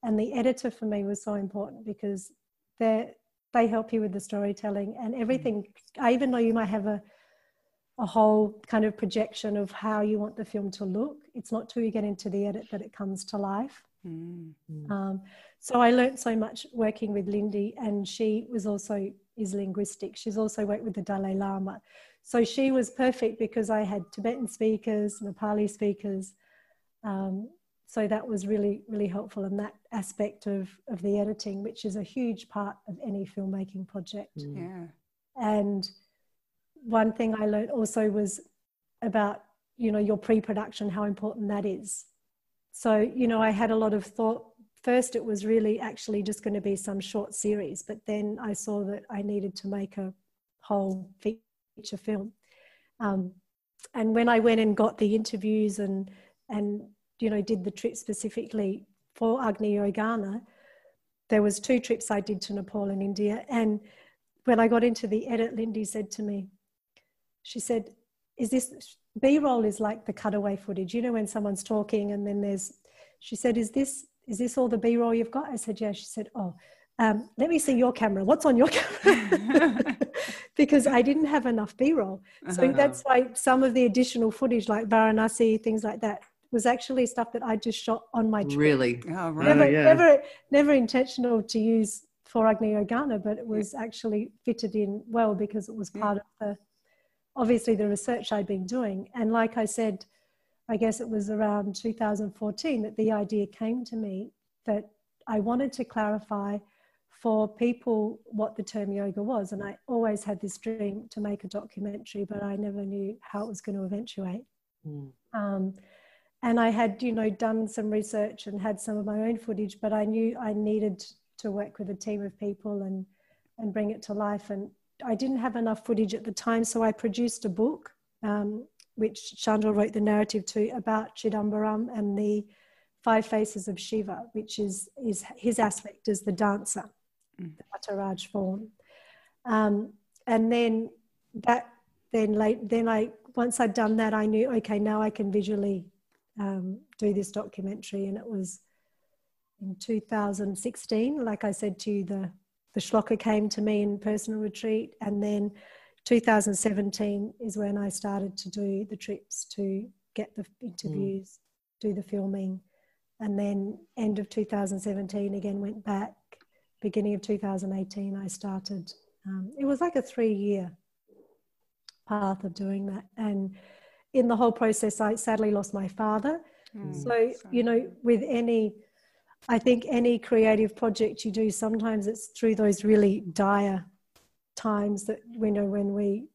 and the editor for me was so important because they they help you with the storytelling and everything. I even though you might have a a whole kind of projection of how you want the film to look. It's not till you get into the edit that it comes to life. Mm. Um, so I learned so much working with Lindy, and she was also is linguistic. She's also worked with the Dalai Lama. So she was perfect because I had Tibetan speakers, Nepali speakers. Um, so that was really, really helpful in that aspect of, of the editing, which is a huge part of any filmmaking project. Mm. Yeah. And one thing I learned also was about, you know, your pre-production, how important that is. So, you know, I had a lot of thought first it was really actually just going to be some short series, but then I saw that I needed to make a whole feature film. Um, and when I went and got the interviews and and you know did the trip specifically for Agni Yogana, there was two trips I did to Nepal and India. And when I got into the edit, Lindy said to me, she said, "Is this B-roll is like the cutaway footage? You know when someone's talking and then there's." She said, "Is this is this all the b-roll you've got i said yeah she said oh um, let me see your camera what's on your camera because i didn't have enough b-roll so uh-huh. that's why some of the additional footage like varanasi things like that was actually stuff that i just shot on my trip. really oh, right. never, yeah. never never intentional to use for agni yogana but it was actually fitted in well because it was part yeah. of the obviously the research i'd been doing and like i said I guess it was around 2014 that the idea came to me that I wanted to clarify for people what the term yoga was. And I always had this dream to make a documentary, but I never knew how it was going to eventuate. Mm. Um, and I had, you know, done some research and had some of my own footage, but I knew I needed to work with a team of people and and bring it to life. And I didn't have enough footage at the time, so I produced a book um, which Shandor wrote the narrative to about Chidambaram and the five faces of Shiva, which is, is his aspect as the dancer, mm. the Nataraj form. Um, and then that, then late, then I, once I'd done that, I knew, okay, now I can visually um, do this documentary. And it was in 2016, like I said to you, the, the shloka came to me in personal retreat. And then 2017 is when I started to do the trips to get the interviews, mm. do the filming, and then end of 2017 again went back. Beginning of 2018, I started. Um, it was like a three-year path of doing that, and in the whole process, I sadly lost my father. Mm. So you know, with any I think any creative project you do, sometimes it's through those really dire times that you know when we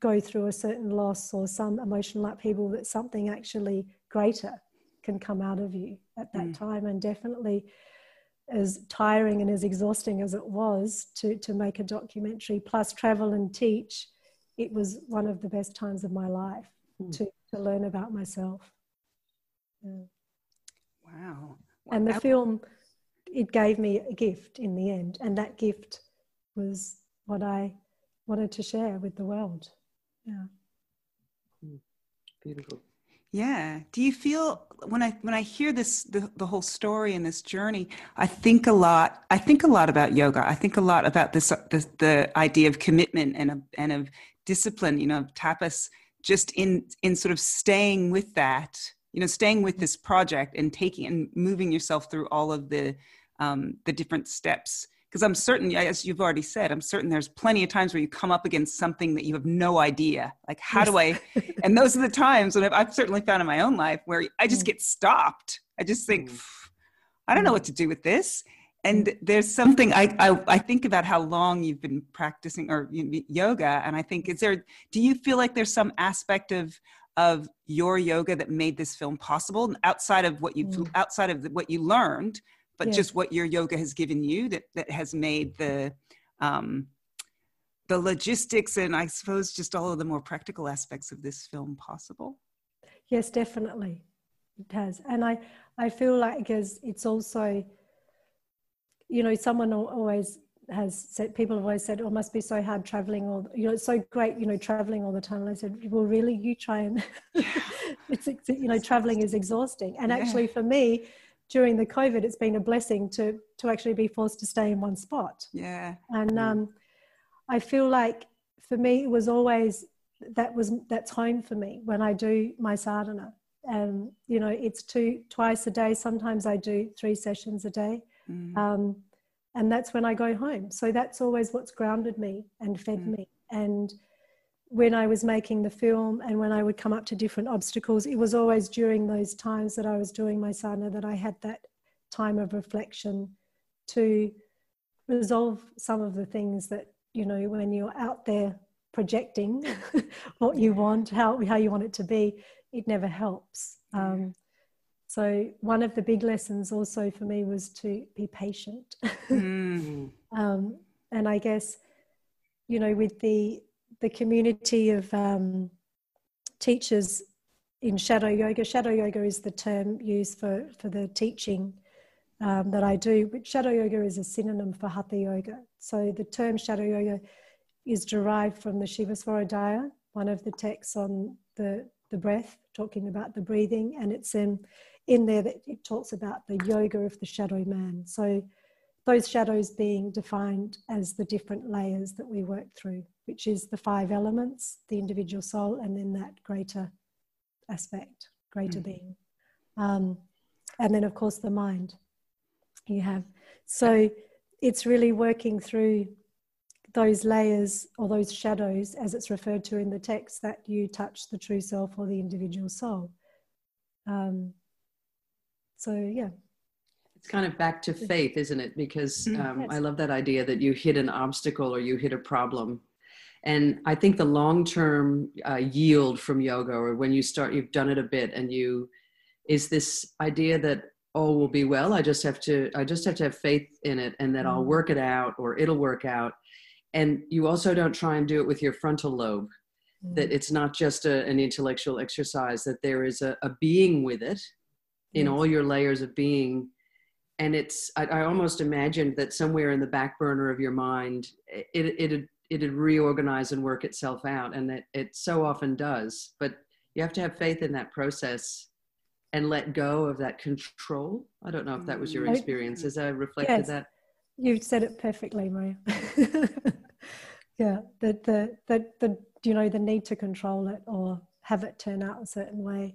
go through a certain loss or some emotional upheaval that something actually greater can come out of you at that mm. time and definitely as tiring and as exhausting as it was to to make a documentary plus travel and teach it was one of the best times of my life mm. to to learn about myself yeah. wow and the film it gave me a gift in the end and that gift was what I wanted to share with the world. Yeah. Hmm. Beautiful. Yeah. Do you feel when I when I hear this the, the whole story and this journey, I think a lot. I think a lot about yoga. I think a lot about this, this the idea of commitment and of and of discipline. You know, tapas. Just in in sort of staying with that. You know, staying with this project and taking and moving yourself through all of the um, the different steps because I'm certain, as you've already said, I'm certain there's plenty of times where you come up against something that you have no idea. Like, how do I? and those are the times when I've, I've, certainly found in my own life where I just mm. get stopped. I just think, mm. I don't know what to do with this. And mm. there's something I, I, I think about how long you've been practicing or yoga, and I think is there? Do you feel like there's some aspect of of your yoga that made this film possible outside of what you mm. outside of what you learned but just what your yoga has given you that that has made the um, the logistics and I suppose just all of the more practical aspects of this film possible. Yes, definitely, it has, and I I feel like as it's also, you know, someone always has said people have always said, "Oh, it must be so hard traveling, or you know, it's so great, you know, traveling all the time." And I said, "Well, really, you try and it's you know, traveling is exhausting." And yeah. actually, for me, during the COVID, it's been a blessing to to actually be forced to stay in one spot. Yeah, and mm. um, I feel like for me, it was always that was that's home for me when I do my sadhana. And you know, it's two twice a day. Sometimes I do three sessions a day. Mm. Um, and that's when I go home. So that's always what's grounded me and fed mm. me. And when I was making the film and when I would come up to different obstacles, it was always during those times that I was doing my sadhana that I had that time of reflection to resolve some of the things that, you know, when you're out there projecting what you want, how, how you want it to be, it never helps. Um, so one of the big lessons also for me was to be patient. mm. um, and I guess, you know, with the the community of um, teachers in shadow yoga, shadow yoga is the term used for for the teaching um, that I do. But shadow yoga is a synonym for hatha yoga. So the term shadow yoga is derived from the Shiva Swarodaya, one of the texts on the the breath, talking about the breathing, and it's in in there that it talks about the yoga of the shadow man. So those shadows being defined as the different layers that we work through, which is the five elements, the individual soul, and then that greater aspect, greater mm. being. Um, and then, of course, the mind you have. So it's really working through those layers or those shadows, as it's referred to in the text, that you touch the true self or the individual soul. Um, so yeah it's kind of back to faith isn't it because mm-hmm. um, yes. i love that idea that you hit an obstacle or you hit a problem and i think the long term uh, yield from yoga or when you start you've done it a bit and you is this idea that all will be well i just have to i just have to have faith in it and that mm-hmm. i'll work it out or it'll work out and you also don't try and do it with your frontal lobe mm-hmm. that it's not just a, an intellectual exercise that there is a, a being with it in yes. all your layers of being and it's I, I, almost imagined that somewhere in the back burner of your mind it it it'd reorganize and work itself out and that it so often does but you have to have faith in that process and let go of that control i don't know if that was your mm. experience as i reflected yes. that you've said it perfectly maria yeah the, the the the you know the need to control it or have it turn out a certain way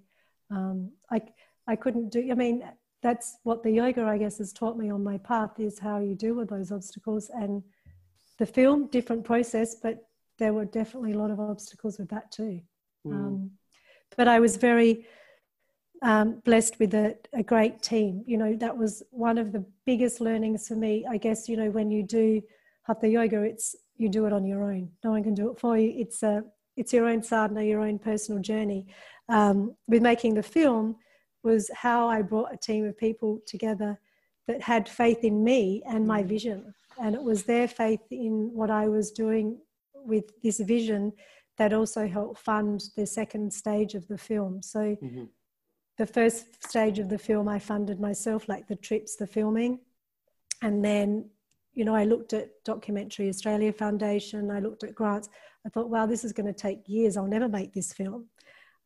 um, I, I couldn't do, I mean, that's what the yoga, I guess, has taught me on my path is how you deal with those obstacles. And the film, different process, but there were definitely a lot of obstacles with that too. Mm. Um, but I was very um, blessed with a, a, great team. You know, that was one of the biggest learnings for me. I guess, you know, when you do hatha yoga, it's you do it on your own. No one can do it for you. It's a it's your own sadhana, your own personal journey. Um, with making the film, was how I brought a team of people together that had faith in me and my mm. vision. And it was their faith in what I was doing with this vision that also helped fund the second stage of the film. So, mm-hmm. the first stage of the film, I funded myself, like the trips, the filming. And then, you know, I looked at Documentary Australia Foundation, I looked at grants. I thought, wow, this is going to take years. I'll never make this film.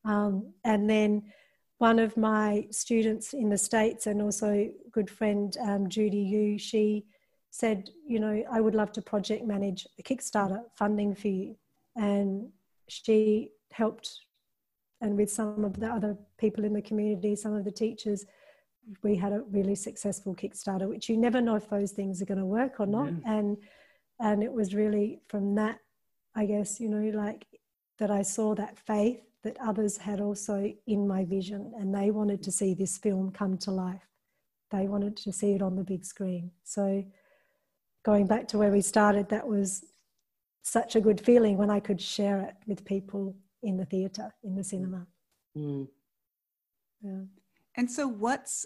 Um, and then one of my students in the States and also good friend um, Judy Yu, she said, you know, I would love to project manage a Kickstarter funding for you. And she helped, and with some of the other people in the community, some of the teachers, we had a really successful Kickstarter, which you never know if those things are going to work or not. Yeah. And and it was really from that, I guess, you know, like that I saw that faith that others had also in my vision, and they wanted to see this film come to life. They wanted to see it on the big screen. So, going back to where we started, that was such a good feeling when I could share it with people in the theatre, in the cinema. Mm. Yeah. And so, what's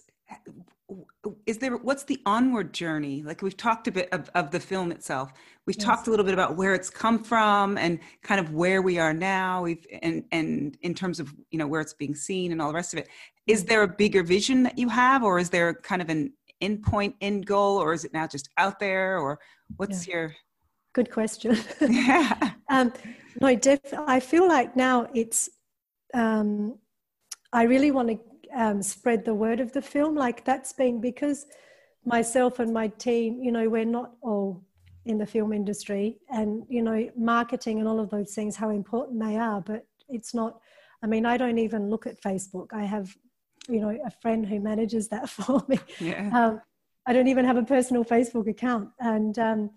is there what's the onward journey like we've talked a bit of, of the film itself we've yes. talked a little bit about where it's come from and kind of where we are now we've and and in terms of you know where it's being seen and all the rest of it is there a bigger vision that you have or is there kind of an endpoint end goal or is it now just out there or what's yeah. your good question yeah um, no def- i feel like now it's um, i really want to um, spread the word of the film like that's been because myself and my team you know we're not all in the film industry and you know marketing and all of those things how important they are but it's not i mean i don't even look at facebook i have you know a friend who manages that for me yeah. Um, i don't even have a personal facebook account and um,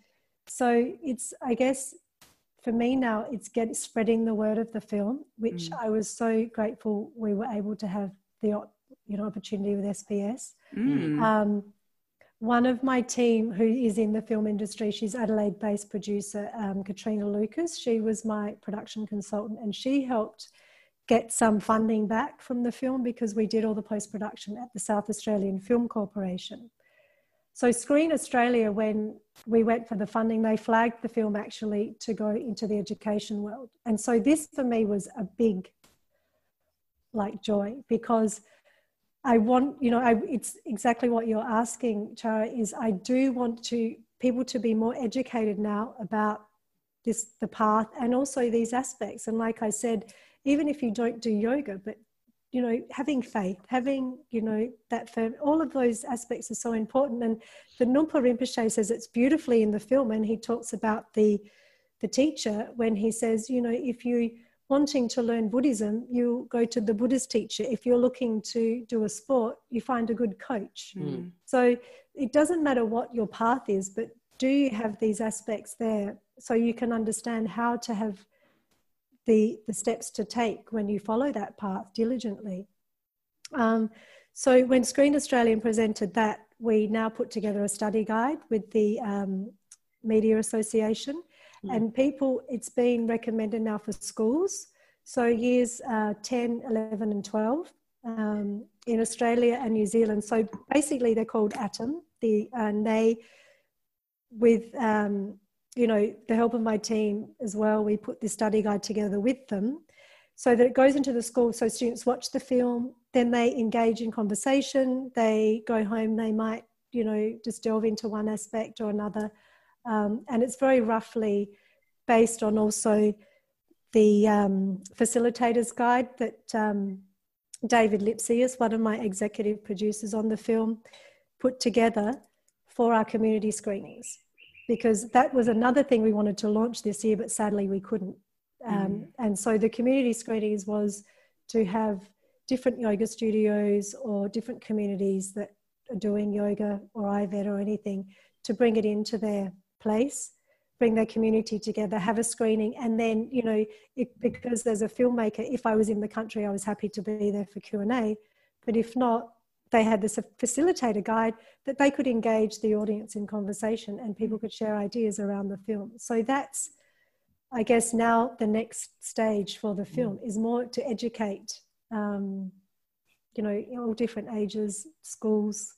so it's i guess for me now it's get spreading the word of the film which mm. i was so grateful we were able to have the you know opportunity with sbs mm. um, one of my team who is in the film industry, she's Adelaide based producer, um, Katrina Lucas. She was my production consultant and she helped get some funding back from the film because we did all the post production at the South Australian Film Corporation. So, Screen Australia, when we went for the funding, they flagged the film actually to go into the education world. And so, this for me was a big like joy because I want, you know, I, it's exactly what you're asking, Chara, is I do want to people to be more educated now about this the path and also these aspects. And like I said, even if you don't do yoga, but you know, having faith, having, you know, that firm, all of those aspects are so important. And the Numpa Rinpoche says it's beautifully in the film, and he talks about the the teacher when he says, you know, if you wanting to learn Buddhism, you go to the Buddhist teacher. If you're looking to do a sport, you find a good coach. Mm. So it doesn't matter what your path is, but do you have these aspects there so you can understand how to have the, the steps to take when you follow that path diligently? Um, so when Screen Australian presented that, we now put together a study guide with the um, Media Association Mm. And people, it's been recommended now for schools. So years uh, 10, 11, and 12 um, in Australia and New Zealand. So basically, they're called Atom. The, and they, with um, you know the help of my team as well, we put this study guide together with them, so that it goes into the school. So students watch the film, then they engage in conversation. They go home. They might you know just delve into one aspect or another um, and it's very roughly based on also the um, facilitator's guide that um, David is one of my executive producers on the film, put together for our community screenings. Because that was another thing we wanted to launch this year, but sadly we couldn't. Um, mm. And so the community screenings was to have different yoga studios or different communities that are doing yoga or Ayurveda or anything to bring it into their place bring their community together have a screening and then you know it, because there's a filmmaker if i was in the country i was happy to be there for q&a but if not they had this facilitator guide that they could engage the audience in conversation and people could share ideas around the film so that's i guess now the next stage for the film is more to educate um, you know all different ages schools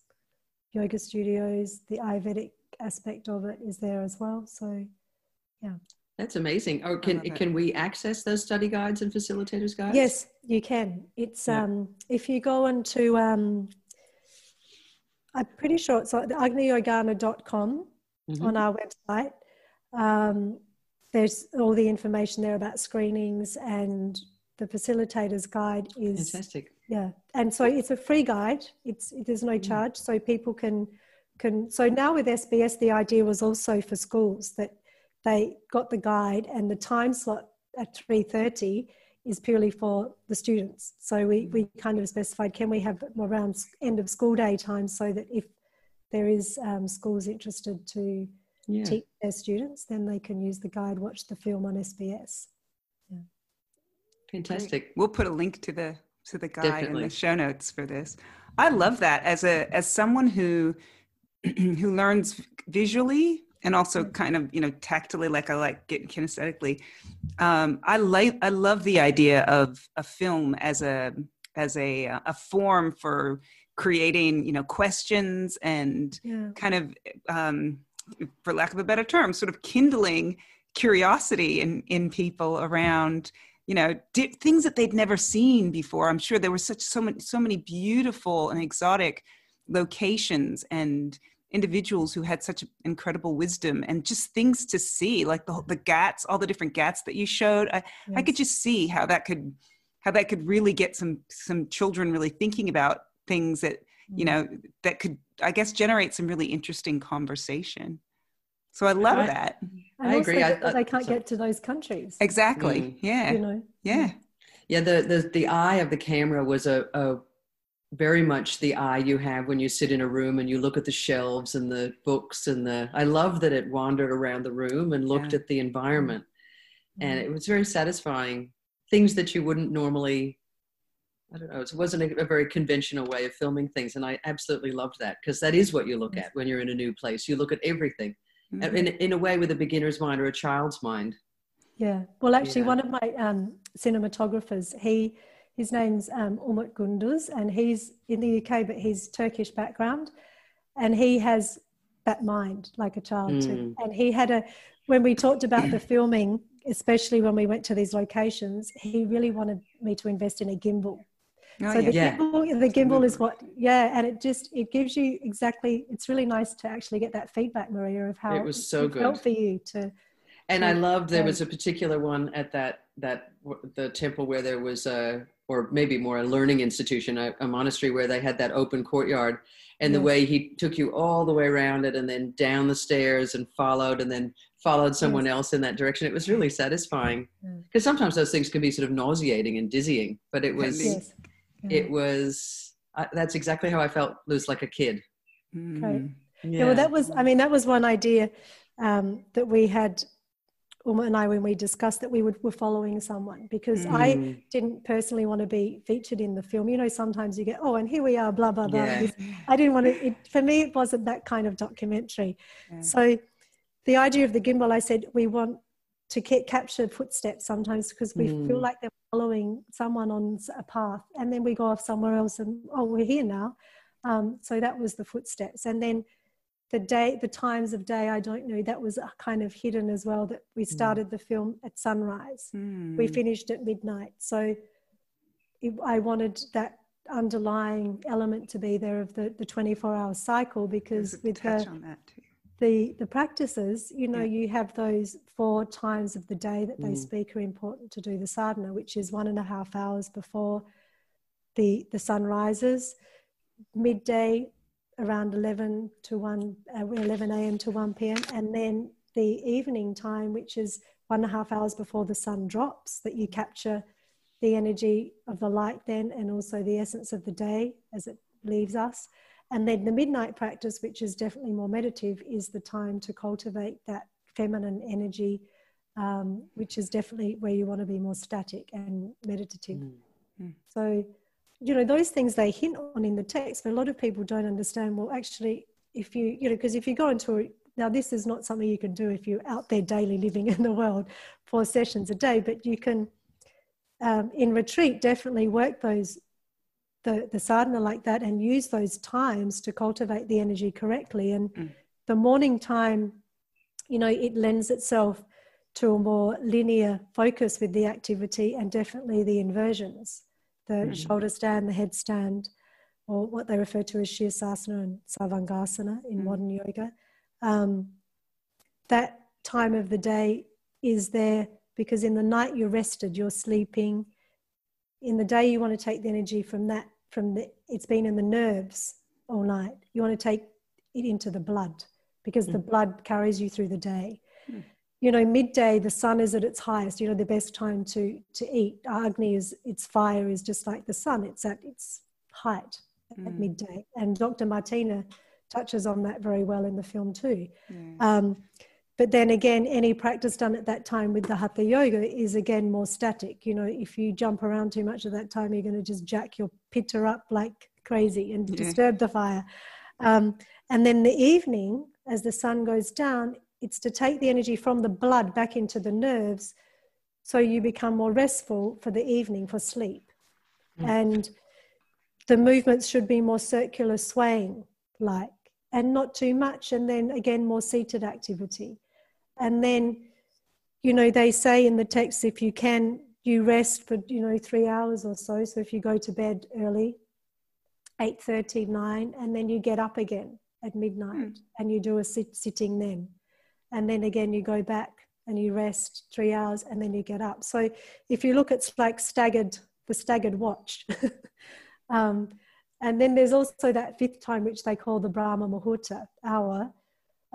yoga studios the ayurvedic aspect of it is there as well. So, yeah. That's amazing. Oh, can can we access those study guides and facilitators guides? Yes, you can. It's yeah. um, if you go into um, I'm pretty sure it's like agniyogana.com mm-hmm. on our website. Um, there's all the information there about screenings and the facilitators guide is fantastic. Yeah, and so it's a free guide. It's there's no mm. charge, so people can can so now with SBS the idea was also for schools that they got the guide and the time slot at 3.30 is purely for the students so we, we kind of specified can we have more around end of school day time so that if there is um, schools interested to yeah. teach their students then they can use the guide watch the film on SBS yeah. fantastic Great. we'll put a link to the to the guide Definitely. in the show notes for this i love that as a as someone who who learns visually and also mm. kind of you know tactily like i like getting kinesthetically um, i like i love the idea of a film as a as a a form for creating you know questions and yeah. kind of um, for lack of a better term sort of kindling curiosity in in people around you know di- things that they'd never seen before i'm sure there were such so many so many beautiful and exotic locations and individuals who had such incredible wisdom and just things to see like the the Ghats all the different ghats that you showed. I yes. i could just see how that could how that could really get some some children really thinking about things that you mm. know that could i guess generate some really interesting conversation. So i love I, that. I agree. I, I, they can't sorry. get to those countries exactly. Mm. yeah. you know? Yeah. Yeah the, the the eye of the camera was a, a very much the eye you have when you sit in a room and you look at the shelves and the books and the i love that it wandered around the room and looked yeah. at the environment mm-hmm. and it was very satisfying things that you wouldn't normally i don't know it wasn't a, a very conventional way of filming things and i absolutely loved that because that is what you look at when you're in a new place you look at everything mm-hmm. in, in a way with a beginner's mind or a child's mind yeah well actually yeah. one of my um, cinematographers he his name's um, Umut Gunduz, and he's in the UK, but he's Turkish background, and he has that mind like a child mm. too. And he had a when we talked about the filming, especially when we went to these locations, he really wanted me to invest in a gimbal. Oh, so yeah. the yeah. gimbal, the gimbal is what, yeah, and it just it gives you exactly. It's really nice to actually get that feedback, Maria, of how it was so it good felt for you to. And to, I loved there was a particular one at that that the temple where there was a or maybe more a learning institution, a, a monastery where they had that open courtyard. And yes. the mm. way he took you all the way around it and then down the stairs and followed and then followed mm. someone yes. else in that direction. It was really satisfying mm. because sometimes those things can be sort of nauseating and dizzying, but it was, yes. it was, I, that's exactly how I felt. It was like a kid. Okay. Yeah. yeah. well, that was, I mean, that was one idea um, that we had Uma and I when we discussed that we would, were following someone because mm. I didn't personally want to be featured in the film. You know, sometimes you get, oh, and here we are, blah, blah, blah. Yeah. I didn't want to, it, for me, it wasn't that kind of documentary. Yeah. So the idea of the gimbal, I said, we want to get, capture footsteps sometimes because we mm. feel like they're following someone on a path and then we go off somewhere else and, oh, we're here now. Um, so that was the footsteps. And then the day the times of day i don't know that was kind of hidden as well that we hmm. started mm. the film at sunrise mm. we finished at midnight so it, i wanted that underlying element to be there of the, the 24 hour cycle because with the, the the practices you know yeah. you have those four times of the day that they mm. speak are important to do the sadhana which is one and a half hours before the the sun rises midday around 11 to 1 uh, 11 a.m to 1 p.m and then the evening time which is one and a half hours before the sun drops that you capture the energy of the light then and also the essence of the day as it leaves us. And then the midnight practice which is definitely more meditative is the time to cultivate that feminine energy um, which is definitely where you want to be more static and meditative. Mm. so you know those things they hint on in the text but a lot of people don't understand well actually if you you know because if you go into a now this is not something you can do if you're out there daily living in the world four sessions a day but you can um, in retreat definitely work those the, the sadhana like that and use those times to cultivate the energy correctly and mm. the morning time you know it lends itself to a more linear focus with the activity and definitely the inversions the mm-hmm. shoulder stand, the headstand, or what they refer to as Sirsasana and Sarvangasana in mm-hmm. modern yoga. Um, that time of the day is there because in the night you're rested, you're sleeping. In the day, you want to take the energy from that, from the, it's been in the nerves all night. You want to take it into the blood because mm-hmm. the mm. blood carries you through the day. You know midday the sun is at its highest you know the best time to to eat agni is its fire is just like the sun it's at its height mm. at midday and dr martina touches on that very well in the film too mm. um, but then again any practice done at that time with the hatha yoga is again more static you know if you jump around too much at that time you're going to just jack your pitta up like crazy and yeah. disturb the fire um, and then the evening as the sun goes down it's to take the energy from the blood back into the nerves so you become more restful for the evening for sleep. Mm. And the movements should be more circular swaying like and not too much and then again more seated activity. And then you know they say in the text if you can you rest for you know 3 hours or so so if you go to bed early 8.30, 9, and then you get up again at midnight mm. and you do a sit, sitting then. And then again, you go back and you rest three hours and then you get up. So if you look, it's like staggered, the staggered watch. um, and then there's also that fifth time, which they call the Brahma Muhurta hour,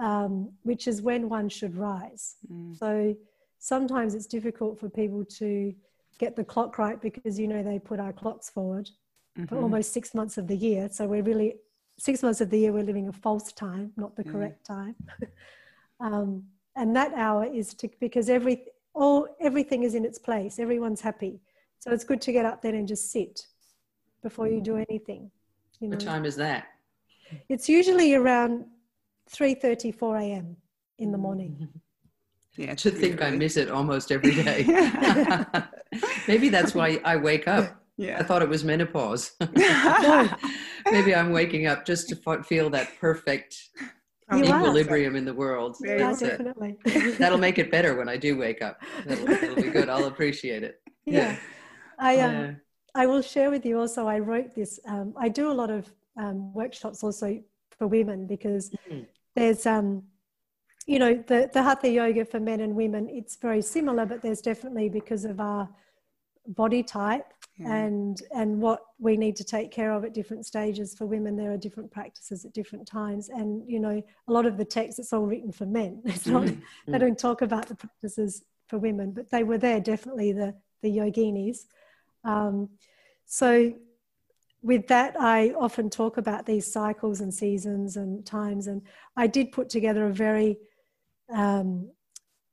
um, which is when one should rise. Mm. So sometimes it's difficult for people to get the clock right because, you know, they put our clocks forward mm-hmm. for almost six months of the year. So we're really, six months of the year, we're living a false time, not the mm. correct time. um, and that hour is to, because every, all, everything is in its place, everyone's happy. So it's good to get up then and just sit before you do anything. You know? What time is that? It's usually around 3.30, 4 a.m. in the morning. Yeah, to think I miss it almost every day. Maybe that's why I wake up. Yeah. I thought it was menopause. Maybe I'm waking up just to feel that perfect you equilibrium are. in the world. Yeah, definitely. That'll make it better when I do wake up. That'll, that'll be good. I'll appreciate it. Yeah. yeah. I um, yeah. I will share with you also. I wrote this. Um, I do a lot of um, workshops also for women because mm-hmm. there's um, you know the the hatha yoga for men and women. It's very similar, but there's definitely because of our body type yeah. and and what we need to take care of at different stages for women there are different practices at different times and you know a lot of the text it's all written for men it's not mm-hmm. they don't talk about the practices for women but they were there definitely the the yoginis um, so, with that, I often talk about these cycles and seasons and times. And I did put together a very,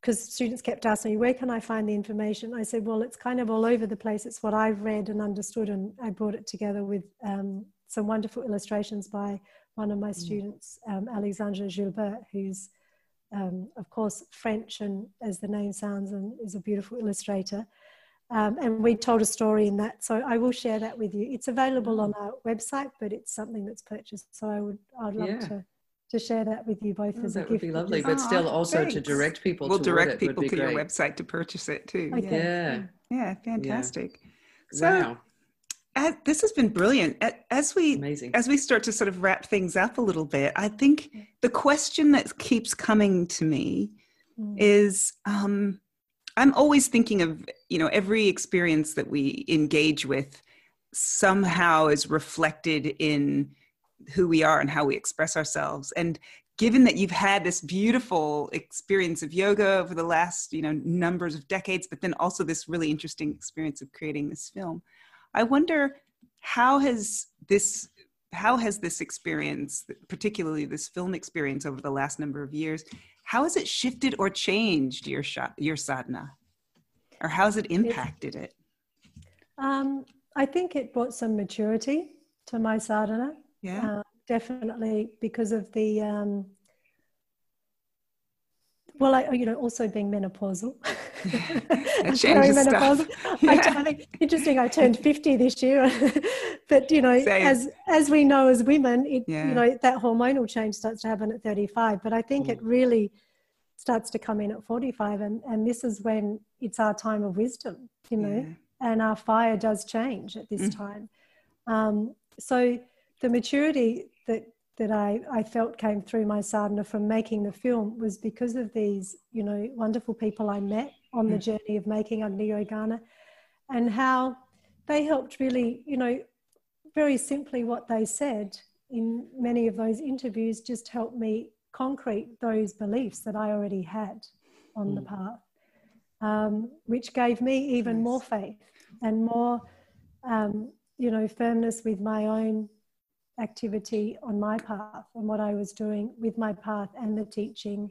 because students kept asking me, where can I find the information? I said, well, it's kind of all over the place. It's what I've read and understood. And I brought it together with um, some wonderful illustrations by one of my mm. students, um, Alexandre Gilbert, who's, um, of course, French and as the name sounds, and is a beautiful illustrator. Um, and we told a story in that. So I will share that with you. It's available on our website, but it's something that's purchased. So I would, I'd love yeah. to to share that with you both oh, as a gift. That would be lovely, but still also thanks. to direct people. We'll direct people to great. your website to purchase it too. Okay. Yeah. Yeah, fantastic. Yeah. So, wow. As, this has been brilliant. As we Amazing. as we start to sort of wrap things up a little bit, I think the question that keeps coming to me mm. is. Um, I'm always thinking of, you know, every experience that we engage with somehow is reflected in who we are and how we express ourselves. And given that you've had this beautiful experience of yoga over the last, you know, numbers of decades, but then also this really interesting experience of creating this film, I wonder how has this how has this experience, particularly this film experience over the last number of years, how has it shifted or changed your your sadhana or how has it impacted it, Um, I think it brought some maturity to my sadhana. Yeah, uh, definitely because of the um, well, I, you know, also being menopausal. Very menopausal. Yeah. I, I think interesting. I turned fifty this year, but you know, Same. as as we know as women, it, yeah. you know, that hormonal change starts to happen at thirty-five. But I think mm. it really starts to come in at forty-five, and and this is when it's our time of wisdom, you know, yeah. and our fire does change at this mm. time. Um, so the maturity that that I, I felt came through my sadhana from making the film was because of these, you know, wonderful people I met on the mm. journey of making Agni Yogana and how they helped really, you know, very simply what they said in many of those interviews just helped me concrete those beliefs that I already had on mm. the path, um, which gave me even nice. more faith and more, um, you know, firmness with my own activity on my path and what I was doing with my path and the teaching.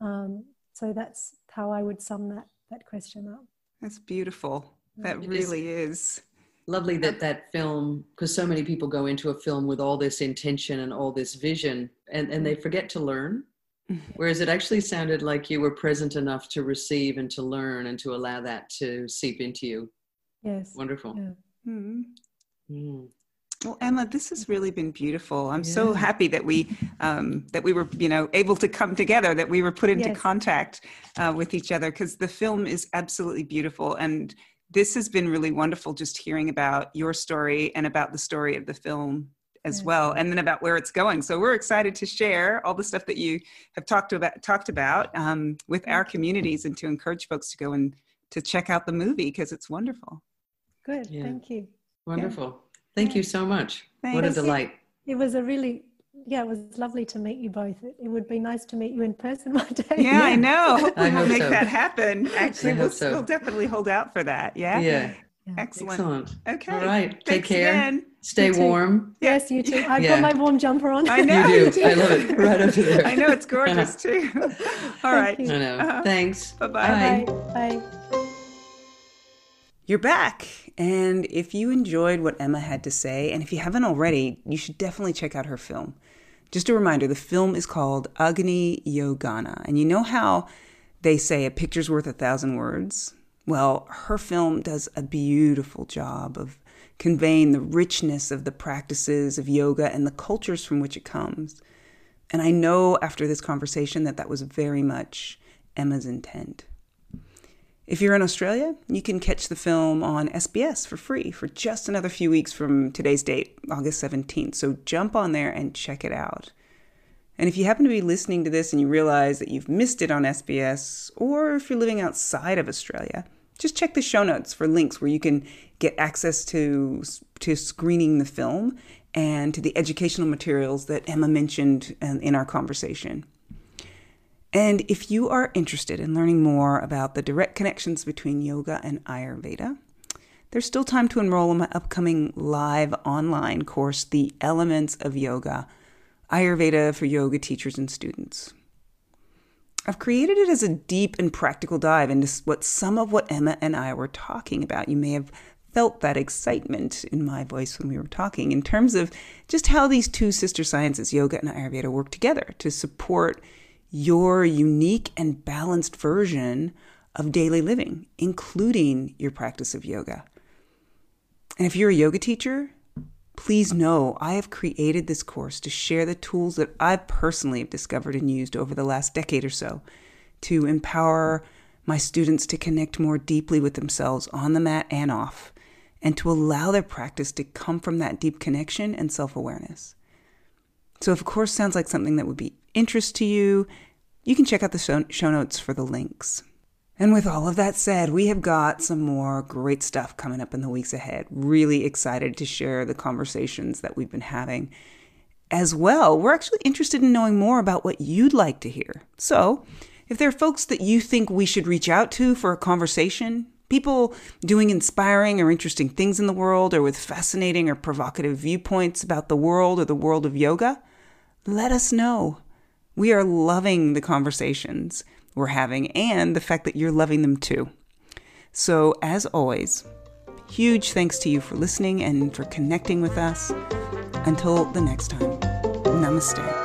Um, so that's how I would sum that that question up. That's beautiful. That it really is. is. Lovely that that film, because so many people go into a film with all this intention and all this vision, and, and they forget to learn. Whereas it actually sounded like you were present enough to receive and to learn and to allow that to seep into you. Yes. Wonderful. Yeah. Mm-hmm. Mm. Well, Emma, this has really been beautiful. I'm yeah. so happy that we um, that we were, you know, able to come together, that we were put into yes. contact uh, with each other, because the film is absolutely beautiful, and this has been really wonderful. Just hearing about your story and about the story of the film as yeah. well, and then about where it's going. So we're excited to share all the stuff that you have talked about talked about um, with our communities, and to encourage folks to go and to check out the movie because it's wonderful. Good, yeah. thank you. Wonderful. Yeah. Thank you so much. Thanks. What a delight. It was a really yeah, it was lovely to meet you both. It, it, would be nice to meet you in person one day. Yeah, yeah. I know. Hopefully we'll make so. that happen. Actually, we'll, so. we'll, definitely hold out for that. Yeah. Yeah. yeah. Excellent. Excellent. Okay. All right. Thanks Take care. Again. Stay warm. Yes, you too. I've yeah. got my warm jumper on. I know. You do. I love it. Right over there. I know it's gorgeous too. All right. I know. Uh-huh. Thanks. Bye-bye. Bye. Bye. You're back. And if you enjoyed what Emma had to say, and if you haven't already, you should definitely check out her film. Just a reminder the film is called Agni Yogana. And you know how they say a picture's worth a thousand words? Well, her film does a beautiful job of conveying the richness of the practices of yoga and the cultures from which it comes. And I know after this conversation that that was very much Emma's intent. If you're in Australia, you can catch the film on SBS for free for just another few weeks from today's date, August 17th. So jump on there and check it out. And if you happen to be listening to this and you realize that you've missed it on SBS, or if you're living outside of Australia, just check the show notes for links where you can get access to, to screening the film and to the educational materials that Emma mentioned in our conversation. And if you are interested in learning more about the direct connections between yoga and Ayurveda, there's still time to enroll in my upcoming live online course, The Elements of Yoga Ayurveda for Yoga Teachers and Students. I've created it as a deep and practical dive into what some of what Emma and I were talking about. You may have felt that excitement in my voice when we were talking in terms of just how these two sister sciences, yoga and Ayurveda, work together to support your unique and balanced version of daily living, including your practice of yoga. And if you're a yoga teacher, please know I have created this course to share the tools that I personally have discovered and used over the last decade or so to empower my students to connect more deeply with themselves on the mat and off, and to allow their practice to come from that deep connection and self awareness. So, if a course sounds like something that would be interest to you, you can check out the show notes for the links. And with all of that said, we have got some more great stuff coming up in the weeks ahead. Really excited to share the conversations that we've been having. As well, we're actually interested in knowing more about what you'd like to hear. So, if there are folks that you think we should reach out to for a conversation, people doing inspiring or interesting things in the world, or with fascinating or provocative viewpoints about the world or the world of yoga, let us know. We are loving the conversations we're having and the fact that you're loving them too. So, as always, huge thanks to you for listening and for connecting with us. Until the next time, namaste.